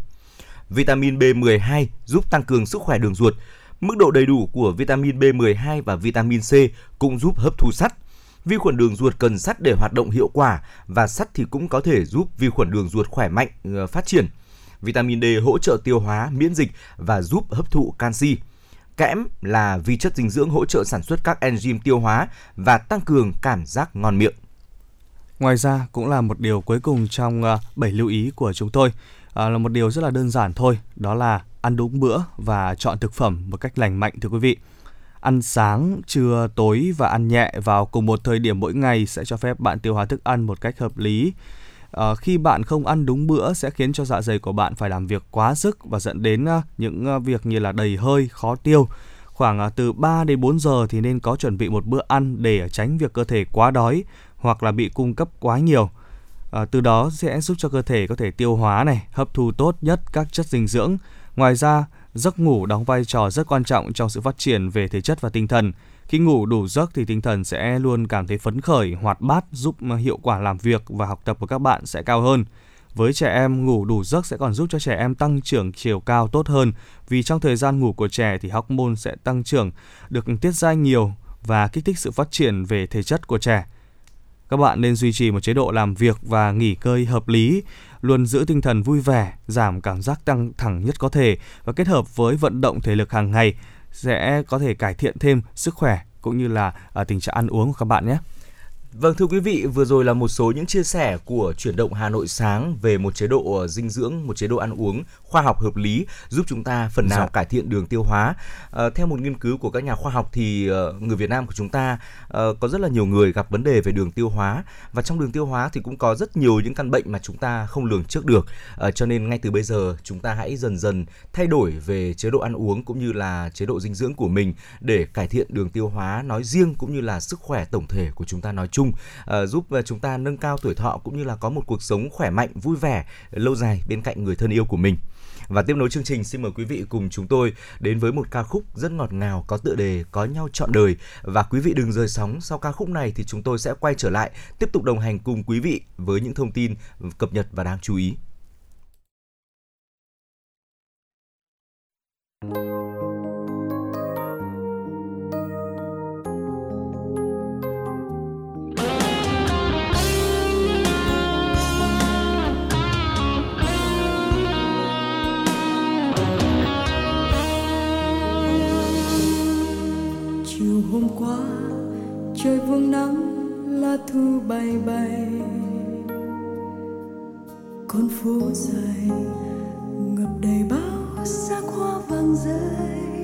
Vitamin B12 giúp tăng cường sức khỏe đường ruột. Mức độ đầy đủ của vitamin B12 và vitamin C cũng giúp hấp thu sắt. Vi khuẩn đường ruột cần sắt để hoạt động hiệu quả và sắt thì cũng có thể giúp vi khuẩn đường ruột khỏe mạnh ờ, phát triển. Vitamin D hỗ trợ tiêu hóa, miễn dịch và giúp hấp thụ canxi. Kẽm là vi chất dinh dưỡng hỗ trợ sản xuất các enzyme tiêu hóa và tăng cường cảm giác ngon miệng. Ngoài ra cũng là một điều cuối cùng trong ờ, 7 lưu ý của chúng tôi à, là một điều rất là đơn giản thôi, đó là ăn đúng bữa và chọn thực phẩm một cách lành mạnh thưa quý vị. Ăn sáng, trưa, tối và ăn nhẹ vào cùng một thời điểm mỗi ngày sẽ cho phép bạn tiêu hóa thức ăn một cách hợp lý. À, khi bạn không ăn đúng bữa sẽ khiến cho dạ dày của bạn phải làm việc quá sức và dẫn đến uh, những uh, việc như là đầy hơi, khó tiêu. Khoảng uh, từ 3 đến 4 giờ thì nên có chuẩn bị một bữa ăn để tránh việc cơ thể quá đói hoặc là bị cung cấp quá nhiều. À, từ đó sẽ giúp cho cơ thể có thể tiêu hóa này, hấp thu tốt nhất các chất dinh dưỡng. Ngoài ra, giấc ngủ đóng vai trò rất quan trọng trong sự phát triển về thể chất và tinh thần. Khi ngủ đủ giấc thì tinh thần sẽ luôn cảm thấy phấn khởi, hoạt bát, giúp hiệu quả làm việc và học tập của các bạn sẽ cao hơn. Với trẻ em, ngủ đủ giấc sẽ còn giúp cho trẻ em tăng trưởng chiều cao tốt hơn vì trong thời gian ngủ của trẻ thì hormone sẽ tăng trưởng, được tiết ra nhiều và kích thích sự phát triển về thể chất của trẻ. Các bạn nên duy trì một chế độ làm việc và nghỉ ngơi hợp lý, luôn giữ tinh thần vui vẻ, giảm cảm giác căng thẳng nhất có thể và kết hợp với vận động thể lực hàng ngày sẽ có thể cải thiện thêm sức khỏe cũng như là à, tình trạng ăn uống của các bạn nhé. Vâng thưa quý vị, vừa rồi là một số những chia sẻ của chuyển động Hà Nội sáng về một chế độ ờ, dinh dưỡng, một chế độ ăn uống khoa học hợp lý giúp chúng ta phần nào dạ. cải thiện đường tiêu hóa. À, theo một nghiên cứu của các nhà khoa học thì uh, người Việt Nam của chúng ta uh, có rất là nhiều người gặp vấn đề về đường tiêu hóa và trong đường tiêu hóa thì cũng có rất nhiều những căn bệnh mà chúng ta không lường trước được. Uh, cho nên ngay từ bây giờ chúng ta hãy dần dần thay đổi về chế độ ăn uống cũng như là chế độ dinh dưỡng của mình để cải thiện đường tiêu hóa nói riêng cũng như là sức khỏe tổng thể của chúng ta nói chung chung uh, giúp ờ, chúng ta nâng cao tuổi thọ cũng như là có một cuộc sống khỏe mạnh, vui vẻ, lâu dài bên cạnh người thân yêu của mình. Và tiếp nối chương trình xin mời quý vị cùng chúng tôi đến với một ca khúc rất ngọt ngào có tựa đề Có nhau trọn đời và quý vị đừng rời sóng sau ca khúc này thì chúng tôi sẽ quay trở lại tiếp tục đồng hành cùng quý vị với những thông tin cập nhật và đáng chú ý. mù hôm qua, trời vương nắng lá thu bay bay. Con phố dài ngập đầy bao sắc hoa vàng rơi.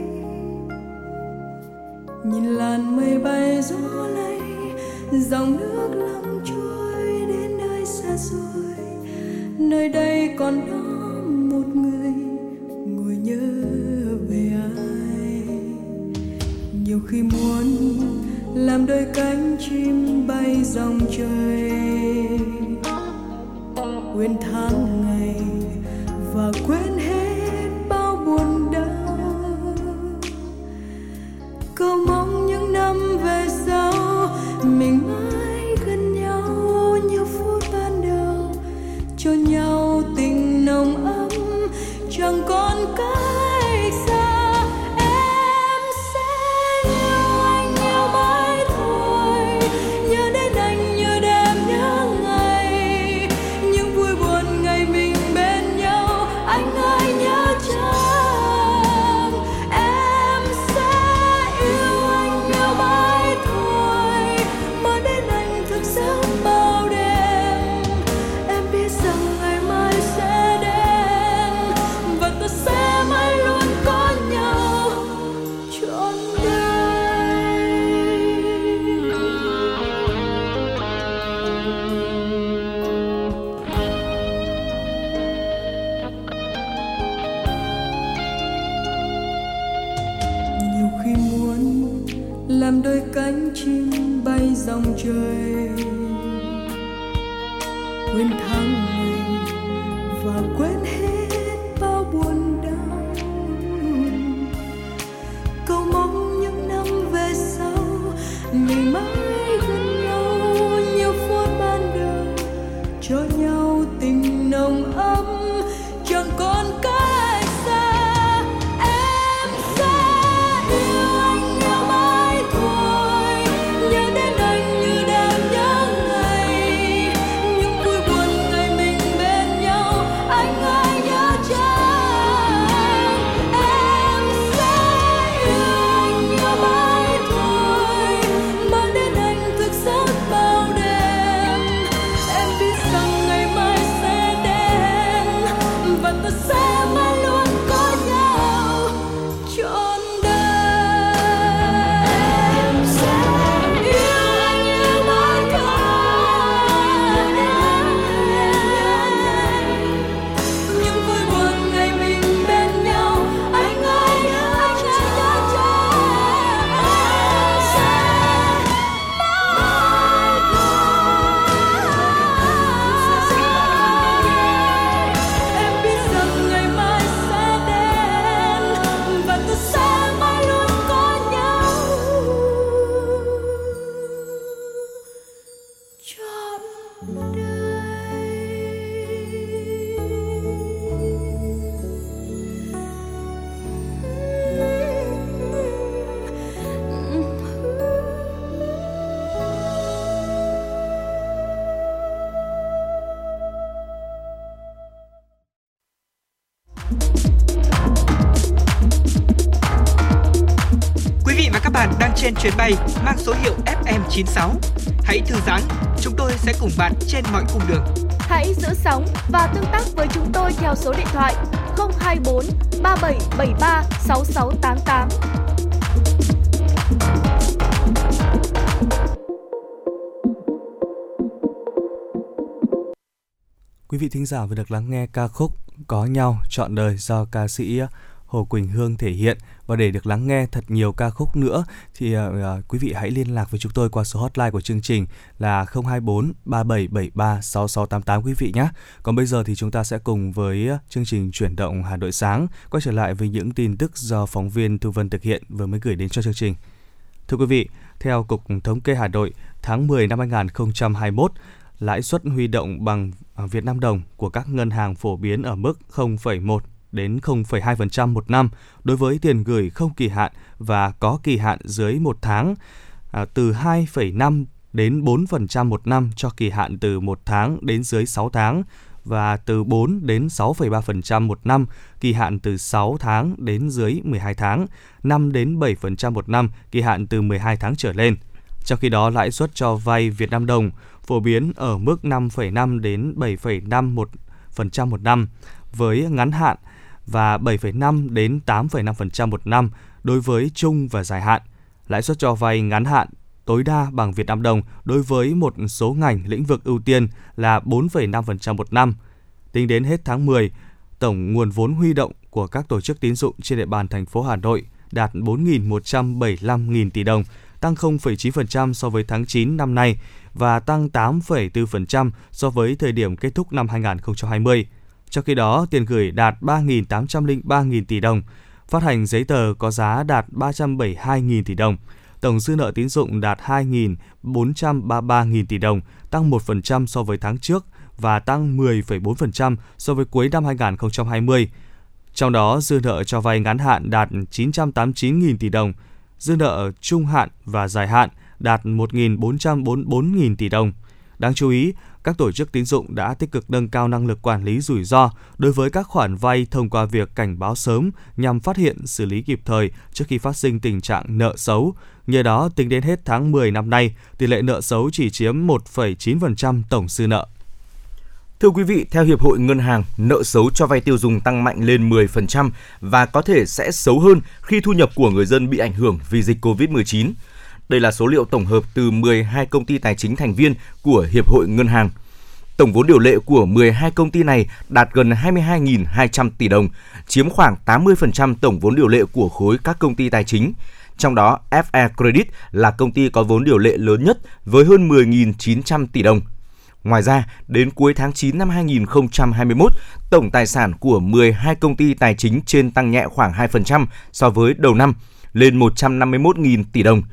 Nhìn làn mây bay gió lay, dòng nước lặng trôi đến nơi xa xôi. Nơi đây còn đó một người ngồi nhớ nhiều khi muốn làm đôi cánh chim bay dòng trời. Quên tháng ngày và quên hết FM96. Hãy thư giãn, chúng tôi sẽ cùng bạn trên mọi cung đường. Hãy giữ sóng và tương tác với chúng tôi theo số điện thoại 024 3773 6688. Quý vị thính giả vừa được lắng nghe ca khúc Có nhau trọn đời do ca sĩ Hồ Quỳnh Hương thể hiện và để được lắng nghe thật nhiều ca khúc nữa thì uh, quý vị hãy liên lạc với chúng tôi qua số hotline của chương trình là 024 3773 6688 quý vị nhé. Còn bây giờ thì chúng ta sẽ cùng với chương trình chuyển động Hà Nội sáng quay trở lại với những tin tức do phóng viên Thu Vân thực hiện vừa mới gửi đến cho chương trình. Thưa quý vị, theo Cục Thống kê Hà Nội, tháng 10 năm 2021, lãi suất huy động bằng Việt Nam đồng của các ngân hàng phổ biến ở mức 0,1 đến 0,2% một năm đối với tiền gửi không kỳ hạn và có kỳ hạn dưới một tháng, à, từ 2,5 đến 4% một năm cho kỳ hạn từ 1 tháng đến dưới 6 tháng và từ 4 đến 6,3% một năm, kỳ hạn từ 6 tháng đến dưới 12 tháng, 5 đến 7% một năm, kỳ hạn từ 12 tháng trở lên. Trong khi đó, lãi suất cho vay Việt Nam đồng phổ biến ở mức 5,5 đến 7,5 một phần trăm một năm với ngắn hạn và 7,5 đến 8,5% một năm đối với trung và dài hạn. Lãi suất cho vay ngắn hạn tối đa bằng Việt Nam đồng đối với một số ngành lĩnh vực ưu tiên là 4,5% một năm. Tính đến hết tháng 10, tổng nguồn vốn huy động của các tổ chức tín dụng trên địa bàn thành phố Hà Nội đạt 4.175.000 tỷ đồng, tăng 0,9% so với tháng 9 năm nay và tăng 8,4% so với thời điểm kết thúc năm 2020. Trong khi đó, tiền gửi đạt 3.803.000 tỷ đồng, phát hành giấy tờ có giá đạt 372.000 tỷ đồng, tổng dư nợ tín dụng đạt 2.433.000 tỷ đồng, tăng 1% so với tháng trước và tăng 10,4% so với cuối năm 2020. Trong đó, dư nợ cho vay ngắn hạn đạt 989.000 tỷ đồng, dư nợ trung hạn và dài hạn đạt 1.444.000 tỷ đồng. Đáng chú ý, các tổ chức tín dụng đã tích cực nâng cao năng lực quản lý rủi ro đối với các khoản vay thông qua việc cảnh báo sớm nhằm phát hiện, xử lý kịp thời trước khi phát sinh tình trạng nợ xấu. Nhờ đó, tính đến hết tháng 10 năm nay, tỷ lệ nợ xấu chỉ chiếm 1,9% tổng dư nợ. Thưa quý vị, theo Hiệp hội Ngân hàng, nợ xấu cho vay tiêu dùng tăng mạnh lên 10% và có thể sẽ xấu hơn khi thu nhập của người dân bị ảnh hưởng vì dịch COVID-19. Đây là số liệu tổng hợp từ 12 công ty tài chính thành viên của Hiệp hội Ngân hàng. Tổng vốn điều lệ của 12 công ty này đạt gần 22.200 tỷ đồng, chiếm khoảng 80% tổng vốn điều lệ của khối các công ty tài chính. Trong đó, FE Credit là công ty có vốn điều lệ lớn nhất với hơn 10.900 tỷ đồng. Ngoài ra, đến cuối tháng 9 năm 2021, tổng tài sản của 12 công ty tài chính trên tăng nhẹ khoảng 2% so với đầu năm, lên 151.000 tỷ đồng.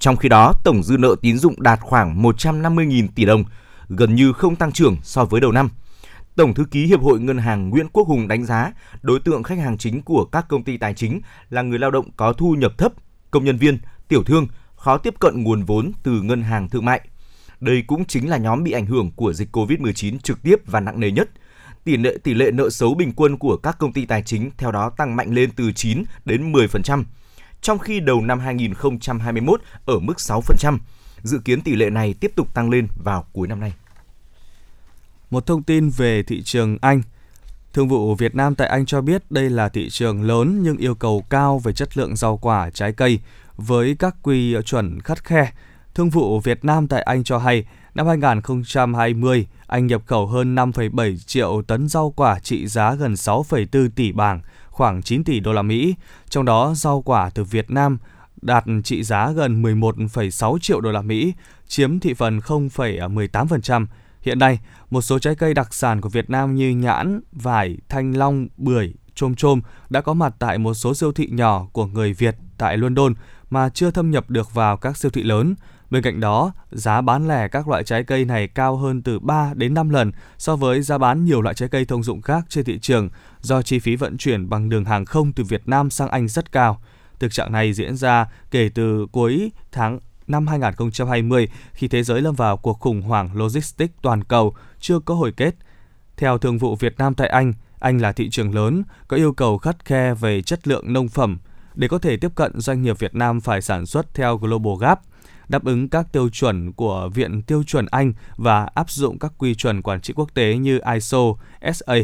Trong khi đó, tổng dư nợ tín dụng đạt khoảng 150.000 tỷ đồng, gần như không tăng trưởng so với đầu năm. Tổng thư ký Hiệp hội Ngân hàng Nguyễn Quốc Hùng đánh giá đối tượng khách hàng chính của các công ty tài chính là người lao động có thu nhập thấp, công nhân viên, tiểu thương, khó tiếp cận nguồn vốn từ ngân hàng thương mại. Đây cũng chính là nhóm bị ảnh hưởng của dịch COVID-19 trực tiếp và nặng nề nhất. Tỷ lệ tỷ lệ nợ xấu bình quân của các công ty tài chính theo đó tăng mạnh lên từ 9 đến 10% trong khi đầu năm 2021 ở mức 6%. Dự kiến tỷ lệ này tiếp tục tăng lên vào cuối năm nay. Một thông tin về thị trường Anh. Thương vụ Việt Nam tại Anh cho biết đây là thị trường lớn nhưng yêu cầu cao về chất lượng rau quả, trái cây với các quy chuẩn khắt khe. Thương vụ Việt Nam tại Anh cho hay, năm 2020, Anh nhập khẩu hơn 5,7 triệu tấn rau quả trị giá gần 6,4 tỷ bảng, khoảng 9 tỷ đô la Mỹ, trong đó rau quả từ Việt Nam đạt trị giá gần 11,6 triệu đô la Mỹ, chiếm thị phần 0,18%. Hiện nay, một số trái cây đặc sản của Việt Nam như nhãn, vải, thanh long, bưởi, chôm chôm đã có mặt tại một số siêu thị nhỏ của người Việt tại London mà chưa thâm nhập được vào các siêu thị lớn. Bên cạnh đó, giá bán lẻ các loại trái cây này cao hơn từ 3 đến 5 lần so với giá bán nhiều loại trái cây thông dụng khác trên thị trường do chi phí vận chuyển bằng đường hàng không từ Việt Nam sang Anh rất cao. Thực trạng này diễn ra kể từ cuối tháng năm 2020 khi thế giới lâm vào cuộc khủng hoảng logistics toàn cầu chưa có hồi kết. Theo Thương vụ Việt Nam tại Anh, Anh là thị trường lớn, có yêu cầu khắt khe về chất lượng nông phẩm. Để có thể tiếp cận, doanh nghiệp Việt Nam phải sản xuất theo Global Gap, đáp ứng các tiêu chuẩn của Viện Tiêu chuẩn Anh và áp dụng các quy chuẩn quản trị quốc tế như ISO, SA.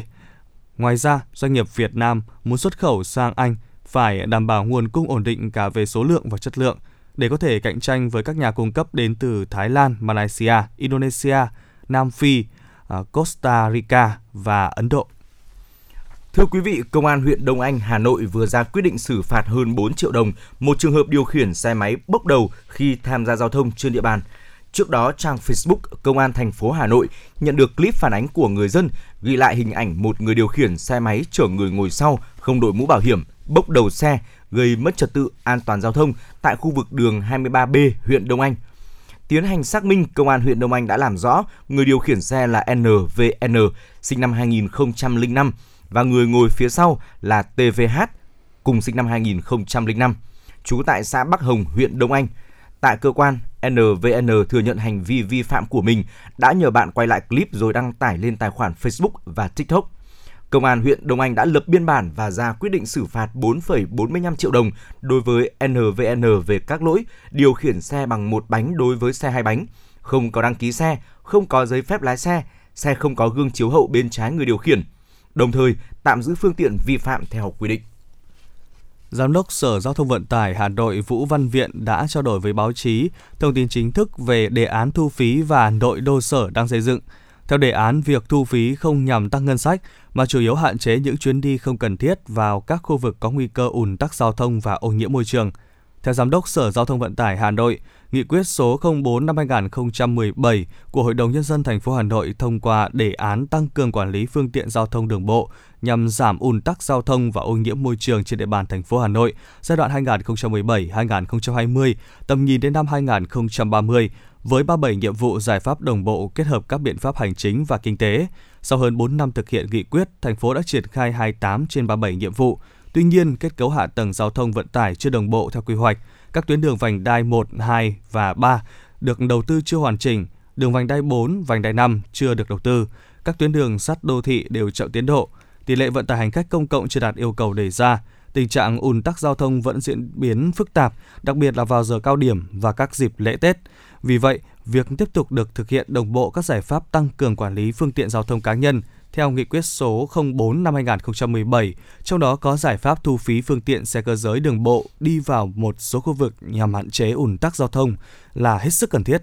Ngoài ra, doanh nghiệp Việt Nam muốn xuất khẩu sang Anh phải đảm bảo nguồn cung ổn định cả về số lượng và chất lượng để có thể cạnh tranh với các nhà cung cấp đến từ Thái Lan, Malaysia, Indonesia, Nam Phi, à, Costa Rica và Ấn Độ. Thưa quý vị, Công an huyện Đông Anh, Hà Nội vừa ra quyết định xử phạt hơn 4 triệu đồng một trường hợp điều khiển xe máy bốc đầu khi tham gia giao thông trên địa bàn. Trước đó, trang Facebook Công an thành phố Hà Nội nhận được clip phản ánh của người dân ghi lại hình ảnh một người điều khiển xe máy chở người ngồi sau không đội mũ bảo hiểm, bốc đầu xe gây mất trật tự an toàn giao thông tại khu vực đường 23B huyện Đông Anh. Tiến hành xác minh, Công an huyện Đông Anh đã làm rõ người điều khiển xe là NVN, sinh năm 2005 và người ngồi phía sau là TVH, cùng sinh năm 2005, trú tại xã Bắc Hồng, huyện Đông Anh. Tại cơ quan, NVN thừa nhận hành vi vi phạm của mình, đã nhờ bạn quay lại clip rồi đăng tải lên tài khoản Facebook và TikTok. Công an huyện Đông Anh đã lập biên bản và ra quyết định xử phạt 4,45 triệu đồng đối với NVN về các lỗi điều khiển xe bằng một bánh đối với xe hai bánh, không có đăng ký xe, không có giấy phép lái xe, xe không có gương chiếu hậu bên trái người điều khiển. Đồng thời, tạm giữ phương tiện vi phạm theo quy định. Giám đốc Sở Giao thông Vận tải Hà Nội Vũ Văn Viện đã trao đổi với báo chí thông tin chính thức về đề án thu phí và nội đô sở đang xây dựng. Theo đề án, việc thu phí không nhằm tăng ngân sách mà chủ yếu hạn chế những chuyến đi không cần thiết vào các khu vực có nguy cơ ùn tắc giao thông và ô nhiễm môi trường. Theo Giám đốc Sở Giao thông Vận tải Hà Nội, Nghị quyết số 04 năm 2017 của Hội đồng nhân dân thành phố Hà Nội thông qua đề án tăng cường quản lý phương tiện giao thông đường bộ nhằm giảm ùn tắc giao thông và ô nhiễm môi trường trên địa bàn thành phố Hà Nội giai đoạn 2017-2020, tầm nhìn đến năm 2030 với 37 nhiệm vụ giải pháp đồng bộ kết hợp các biện pháp hành chính và kinh tế. Sau hơn 4 năm thực hiện nghị quyết, thành phố đã triển khai 28 trên 37 nhiệm vụ. Tuy nhiên, kết cấu hạ tầng giao thông vận tải chưa đồng bộ theo quy hoạch. Các tuyến đường vành đai 1, 2 và 3 được đầu tư chưa hoàn chỉnh, đường vành đai 4, vành đai 5 chưa được đầu tư. Các tuyến đường sắt đô thị đều chậm tiến độ. Tỷ lệ vận tải hành khách công cộng chưa đạt yêu cầu đề ra. Tình trạng ùn tắc giao thông vẫn diễn biến phức tạp, đặc biệt là vào giờ cao điểm và các dịp lễ Tết. Vì vậy, việc tiếp tục được thực hiện đồng bộ các giải pháp tăng cường quản lý phương tiện giao thông cá nhân theo nghị quyết số 04 năm 2017, trong đó có giải pháp thu phí phương tiện xe cơ giới đường bộ đi vào một số khu vực nhằm hạn chế ùn tắc giao thông là hết sức cần thiết.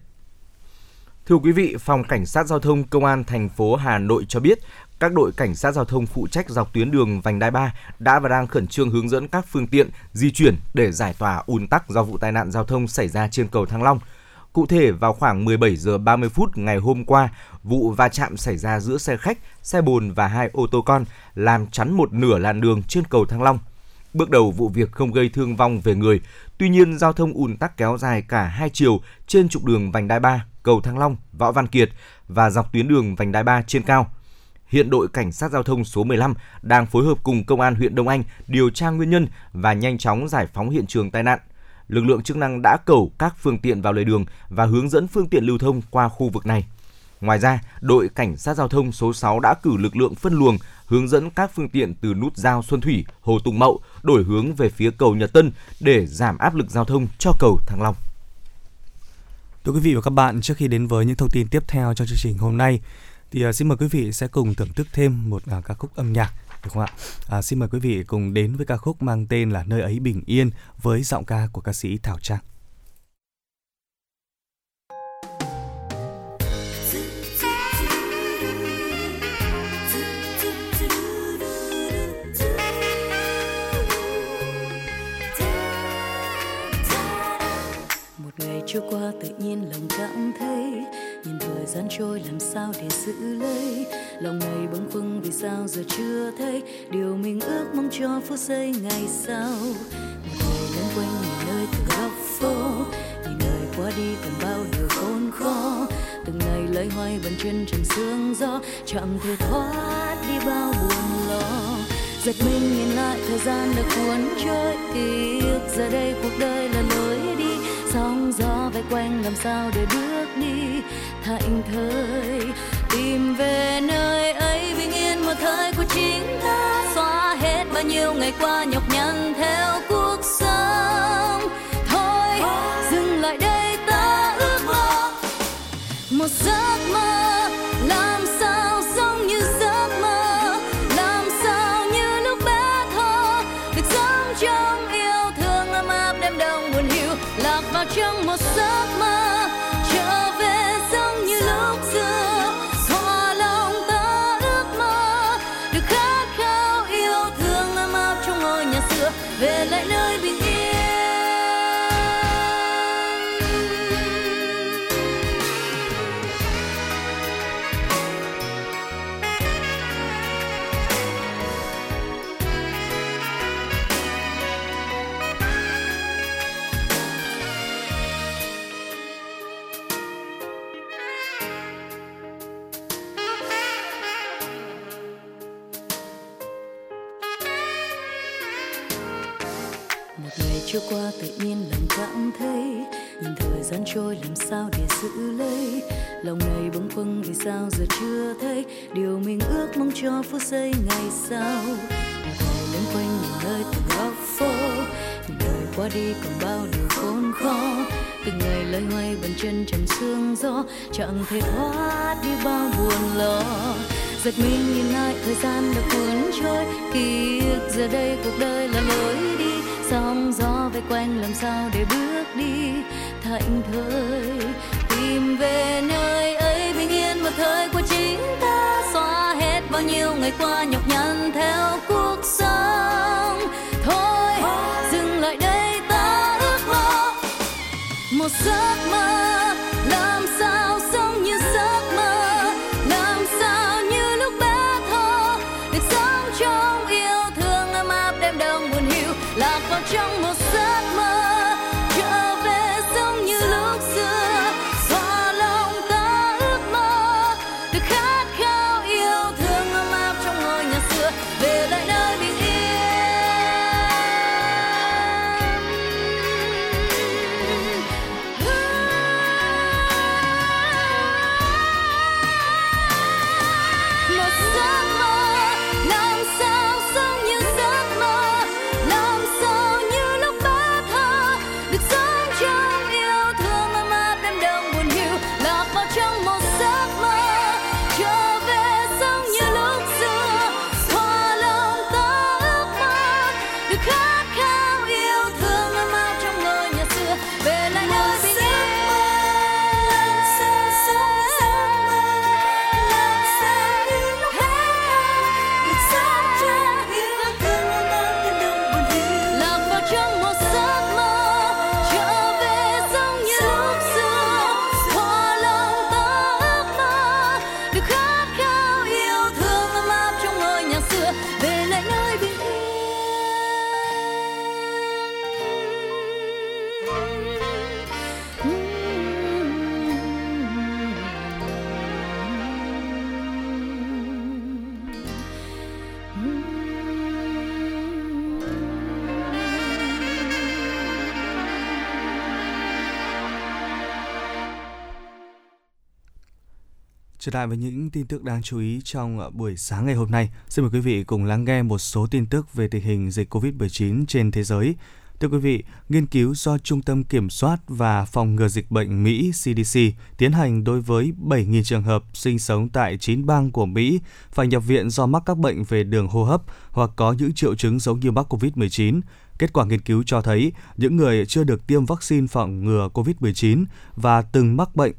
Thưa quý vị, Phòng Cảnh sát Giao thông Công an thành phố Hà Nội cho biết, các đội cảnh sát giao thông phụ trách dọc tuyến đường vành đai 3 đã và đang khẩn trương hướng dẫn các phương tiện di chuyển để giải tỏa ùn tắc do vụ tai nạn giao thông xảy ra trên cầu Thăng Long. Cụ thể, vào khoảng 17 giờ 30 phút ngày hôm qua, vụ va chạm xảy ra giữa xe khách, xe bồn và hai ô tô con, làm chắn một nửa làn đường trên cầu Thăng Long. Bước đầu vụ việc không gây thương vong về người, tuy nhiên giao thông ùn tắc kéo dài cả hai chiều trên trục đường vành đai 3, cầu Thăng Long, Võ Văn Kiệt và dọc tuyến đường vành đai 3 trên cao. Hiện đội cảnh sát giao thông số 15 đang phối hợp cùng công an huyện Đông Anh điều tra nguyên nhân và nhanh chóng giải phóng hiện trường tai nạn lực lượng chức năng đã cẩu các phương tiện vào lề đường và hướng dẫn phương tiện lưu thông qua khu vực này. Ngoài ra, đội cảnh sát giao thông số 6 đã cử lực lượng phân luồng hướng dẫn các phương tiện từ nút giao Xuân Thủy, Hồ Tùng Mậu đổi hướng về phía cầu Nhật Tân để giảm áp lực giao thông cho cầu Thăng Long. Thưa quý vị và các bạn, trước khi đến với những thông tin tiếp theo trong chương trình hôm nay, thì à, xin mời quý vị sẽ cùng thưởng thức thêm một à, ca khúc âm nhạc được không ạ? À, xin mời quý vị cùng đến với ca khúc mang tên là Nơi ấy bình yên với giọng ca của ca sĩ Thảo Trang. một ngày trôi qua tự nhiên lòng cảm thấy gian trôi, làm sao để giữ lấy? Lòng này bâng khuâng vì sao giờ chưa thấy? Điều mình ước mong cho phút giây ngày sau. Một ngày lăn quanh nhìn nơi từng góc phố nhìn đời qua đi còn bao điều khốn khó. Từng ngày lấy hoay bần chân trần sương gió, chẳng thể thoát đi bao buồn lo. Giật mình nhìn lại thời gian đã cuốn trôi tiếc giờ đây cuộc đời là lối vây quanh làm sao để bước đi thảnh thơi tìm về nơi ấy bình yên một thời của chính ta, xóa hết bao nhiêu ngày qua nhọc nhằn theo cuộc sống. Thôi, dừng lại đây, ta ước mơ. Một giấc mơ làm vâng vì sao giờ chưa thấy điều mình ước mong cho phút giây ngày sau? Ngày lên quanh những nơi từng góc phố đời qua đi còn bao điều khốn khó. Từng ngày loay hoay bàn chân trần sương gió, chẳng thể thoát đi bao buồn lo. Giật mình nhìn lại thời gian đã cuốn trôi ký ức giờ đây cuộc đời là lối đi. Sóng gió vây quanh làm sao để bước đi? Thảnh thơi tìm về nơi ấy một thời của chính ta xóa hết bao nhiêu ngày qua nhọc nhằn theo cuộc sống. Thôi. dừng lại đây ta ước mơ. Một giấc mơ Trở lại với những tin tức đáng chú ý trong ờ, buổi sáng ngày hôm nay. Xin mời quý vị cùng lắng nghe một số tin tức về tình hình dịch COVID-19 trên thế giới. Thưa quý vị, nghiên cứu do Trung tâm Kiểm soát và Phòng ngừa Dịch bệnh Mỹ CDC tiến hành đối với 7.000 trường hợp sinh sống tại 9 bang của Mỹ phải nhập viện do mắc các bệnh về đường hô hấp hoặc có những triệu chứng giống như mắc COVID-19. Kết quả nghiên cứu cho thấy những người chưa được tiêm vaccine phòng ngừa COVID-19 và từng mắc bệnh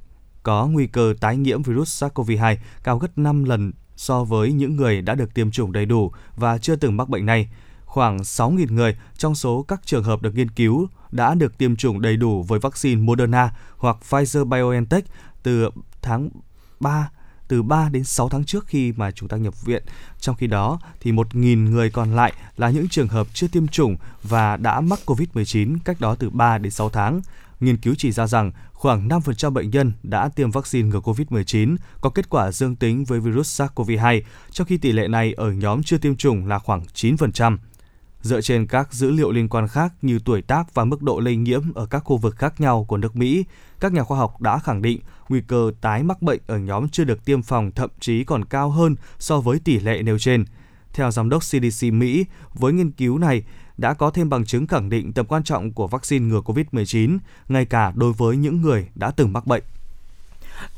có nguy cơ tái nhiễm virus SARS-CoV-2 cao gấp 5 lần so với những người đã được tiêm chủng đầy đủ và chưa từng mắc bệnh này. Khoảng 6.000 người trong số các trường hợp được nghiên cứu đã được tiêm chủng đầy đủ với vaccine Moderna hoặc Pfizer-BioNTech từ tháng 3 từ 3 đến 6 tháng trước khi mà chúng ta nhập viện. Trong khi đó thì 1.000 người còn lại là những trường hợp chưa tiêm chủng và đã mắc COVID-19 cách đó từ 3 đến 6 tháng. Nghiên cứu chỉ ra rằng khoảng 5% bệnh nhân đã tiêm vaccine ngừa COVID-19 có kết quả dương tính với virus SARS-CoV-2, trong khi tỷ lệ này ở nhóm chưa tiêm chủng là khoảng 9%. Dựa trên các dữ liệu liên quan khác như tuổi tác và mức độ lây nhiễm ở các khu vực khác nhau của nước Mỹ, các nhà khoa học đã khẳng định nguy cơ tái mắc bệnh ở nhóm chưa được tiêm phòng thậm chí còn cao hơn so với tỷ lệ nêu trên. Theo giám đốc CDC Mỹ, với nghiên cứu này đã có thêm bằng chứng khẳng định tầm quan trọng của vaccine ngừa COVID-19, ngay cả đối với những người đã từng mắc bệnh.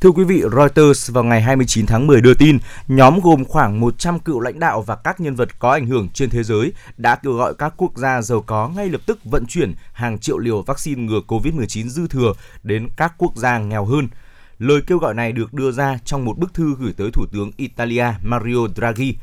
Thưa quý vị, Reuters vào ngày 29 tháng 10 đưa tin, nhóm gồm khoảng 100 cựu lãnh đạo và các nhân vật có ảnh hưởng trên thế giới đã kêu gọi các quốc gia giàu có ngay lập tức vận chuyển hàng triệu liều vaccine ngừa COVID-19 dư thừa đến các quốc gia nghèo hơn. Lời kêu gọi này được đưa ra trong một bức thư gửi tới Thủ tướng Italia Mario Draghi.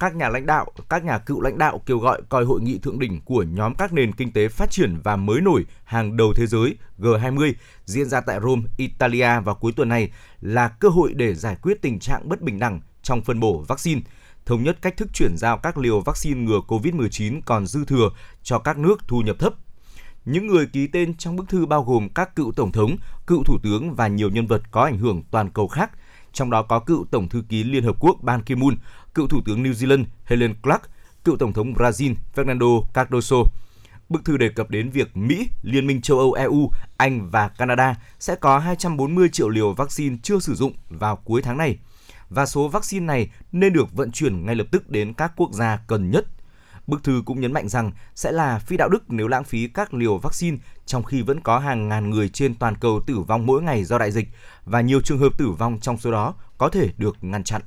Các nhà lãnh đạo, các nhà cựu lãnh đạo kêu gọi coi hội nghị thượng đỉnh của nhóm các nền kinh tế phát triển và mới nổi hàng đầu thế giới G20 diễn ra tại Rome, Italia vào cuối tuần này là cơ hội để giải quyết tình trạng bất bình đẳng trong phân bổ vaccine, thống nhất cách thức chuyển giao các liều vaccine ngừa COVID-19 còn dư thừa cho các nước thu nhập thấp. Những người ký tên trong bức thư bao gồm các cựu tổng thống, cựu thủ tướng và nhiều nhân vật có ảnh hưởng toàn cầu khác, trong đó có cựu Tổng thư ký Liên Hợp Quốc Ban Ki-moon, cựu Thủ tướng New Zealand Helen Clark, cựu Tổng thống Brazil Fernando Cardoso. Bức thư đề cập đến việc Mỹ, Liên minh châu Âu EU, Anh và Canada sẽ có 240 triệu liều vaccine chưa sử dụng vào cuối tháng này. Và số vaccine này nên được vận chuyển ngay lập tức đến các quốc gia cần nhất. Bức thư cũng nhấn mạnh rằng sẽ là phi đạo đức nếu lãng phí các liều vaccine trong khi vẫn có hàng ngàn người trên toàn cầu tử vong mỗi ngày do đại dịch và nhiều trường hợp tử vong trong số đó có thể được ngăn chặn.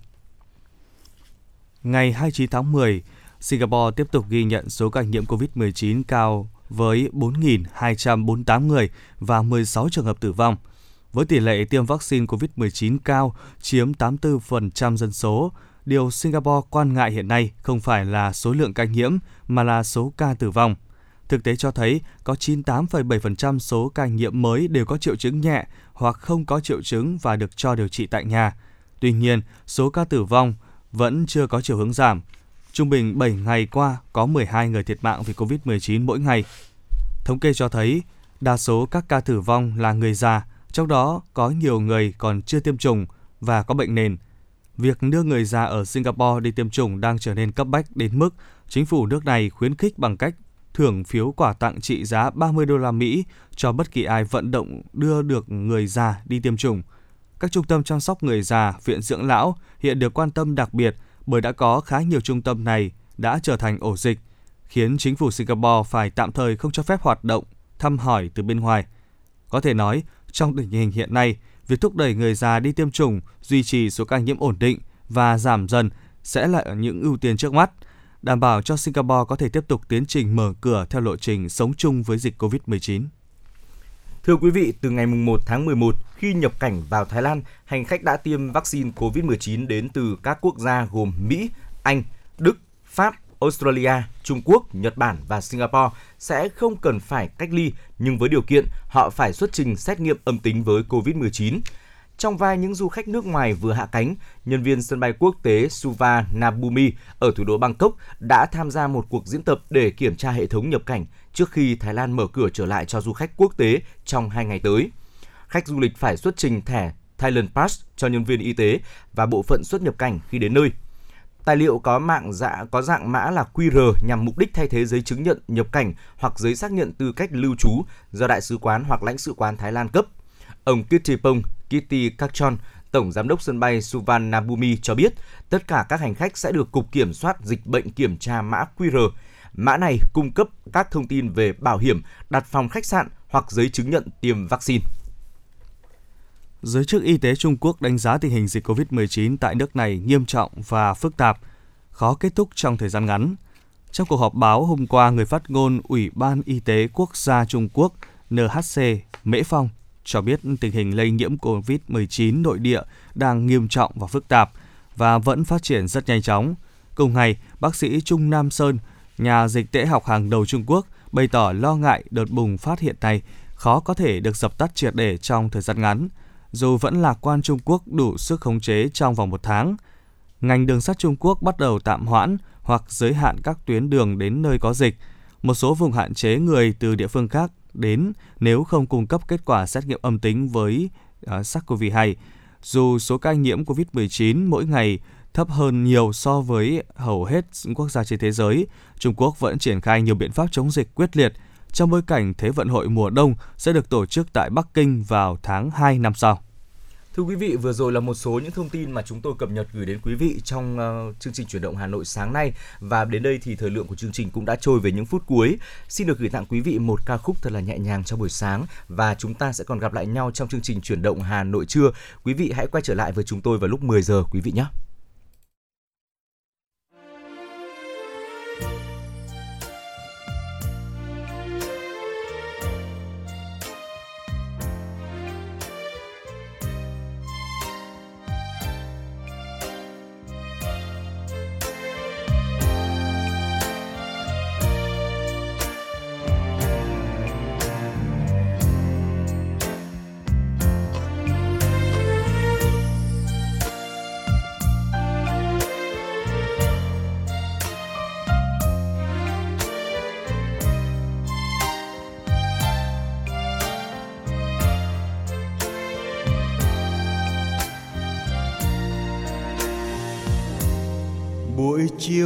Ngày 29 tháng 10, Singapore tiếp tục ghi nhận số ca nhiễm COVID-19 cao với 4.248 người và 16 trường hợp tử vong. Với tỷ lệ tiêm vaccine COVID-19 cao, chiếm 84% dân số, điều Singapore quan ngại hiện nay không phải là số lượng ca nhiễm mà là số ca tử vong. Thực tế cho thấy có 98,7% số ca nhiễm mới đều có triệu chứng nhẹ hoặc không có triệu chứng và được cho điều trị tại nhà. Tuy nhiên, số ca tử vong vẫn chưa có chiều hướng giảm. Trung bình 7 ngày qua có 12 người thiệt mạng vì COVID-19 mỗi ngày. Thống kê cho thấy, đa số các ca tử vong là người già, trong đó có nhiều người còn chưa tiêm chủng và có bệnh nền. Việc đưa người già ở Singapore đi tiêm chủng đang trở nên cấp bách đến mức chính phủ nước này khuyến khích bằng cách thưởng phiếu quà tặng trị giá 30 đô la Mỹ cho bất kỳ ai vận động đưa được người già đi tiêm chủng. Các trung tâm chăm sóc người già, viện dưỡng lão hiện được quan tâm đặc biệt bởi đã có khá nhiều trung tâm này đã trở thành ổ dịch, khiến chính phủ Singapore phải tạm thời không cho phép hoạt động thăm hỏi từ bên ngoài. Có thể nói, trong tình hình hiện nay, việc thúc đẩy người già đi tiêm chủng, duy trì số ca nhiễm ổn định và giảm dần sẽ là những ưu tiên trước mắt, đảm bảo cho Singapore có thể tiếp tục tiến trình mở cửa theo lộ trình sống chung với dịch COVID-19. Thưa quý vị, từ ngày 1 tháng 11, khi nhập cảnh vào Thái Lan, hành khách đã tiêm vaccine COVID-19 đến từ các quốc gia gồm Mỹ, Anh, Đức, Pháp, Australia, Trung Quốc, Nhật Bản và Singapore sẽ không cần phải cách ly nhưng với điều kiện họ phải xuất trình xét nghiệm âm tính với COVID-19. Trong vai những du khách nước ngoài vừa hạ cánh, nhân viên sân bay quốc tế Suva Nabumi ở thủ đô Bangkok đã tham gia một cuộc diễn tập để kiểm tra hệ thống nhập cảnh trước khi Thái Lan mở cửa trở lại cho du khách quốc tế trong hai ngày tới. Khách du lịch phải xuất trình thẻ Thailand Pass cho nhân viên y tế và bộ phận xuất nhập cảnh khi đến nơi. Tài liệu có mạng dạ có dạng mã là QR nhằm mục đích thay thế giấy chứng nhận nhập cảnh hoặc giấy xác nhận tư cách lưu trú do đại sứ quán hoặc lãnh sự quán Thái Lan cấp. Ông Kittipong Kitty Kakchon, Tổng Giám đốc sân bay Suvarnabhumi cho biết tất cả các hành khách sẽ được Cục Kiểm soát Dịch bệnh kiểm tra mã QR. Mã này cung cấp các thông tin về bảo hiểm, đặt phòng khách sạn hoặc giấy chứng nhận tiêm vaccine. Giới chức y tế Trung Quốc đánh giá tình hình dịch COVID-19 tại nước này nghiêm trọng và phức tạp, khó kết thúc trong thời gian ngắn. Trong cuộc họp báo hôm qua, người phát ngôn Ủy ban Y tế Quốc gia Trung Quốc NHC Mễ Phong cho biết tình hình lây nhiễm COVID-19 nội địa đang nghiêm trọng và phức tạp và vẫn phát triển rất nhanh chóng. Cùng ngày, bác sĩ Trung Nam Sơn, nhà dịch tễ học hàng đầu Trung Quốc, bày tỏ lo ngại đợt bùng phát hiện này khó có thể được dập tắt triệt để trong thời gian ngắn, dù vẫn lạc quan Trung Quốc đủ sức khống chế trong vòng một tháng. Ngành đường sắt Trung Quốc bắt đầu tạm hoãn hoặc giới hạn các tuyến đường đến nơi có dịch. Một số vùng hạn chế người từ địa phương khác đến nếu không cung cấp kết quả xét nghiệm âm tính với à, uh, SARS-CoV-2. Dù số ca nhiễm COVID-19 mỗi ngày thấp hơn nhiều so với hầu hết quốc gia trên thế giới, Trung Quốc vẫn triển khai nhiều biện pháp chống dịch quyết liệt trong bối cảnh Thế vận hội mùa đông sẽ được tổ chức tại Bắc Kinh vào tháng 2 năm sau. Thưa quý vị, vừa rồi là một số những thông tin mà chúng tôi cập nhật gửi đến quý vị trong uh, chương trình chuyển động Hà Nội sáng nay và đến đây thì thời lượng của chương trình cũng đã trôi về những phút cuối. Xin được gửi tặng quý vị một ca khúc thật là nhẹ nhàng cho buổi sáng và chúng ta sẽ còn gặp lại nhau trong chương trình chuyển động Hà Nội trưa. Quý vị hãy quay trở lại với chúng tôi vào lúc 10 giờ quý vị nhé.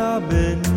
ta bên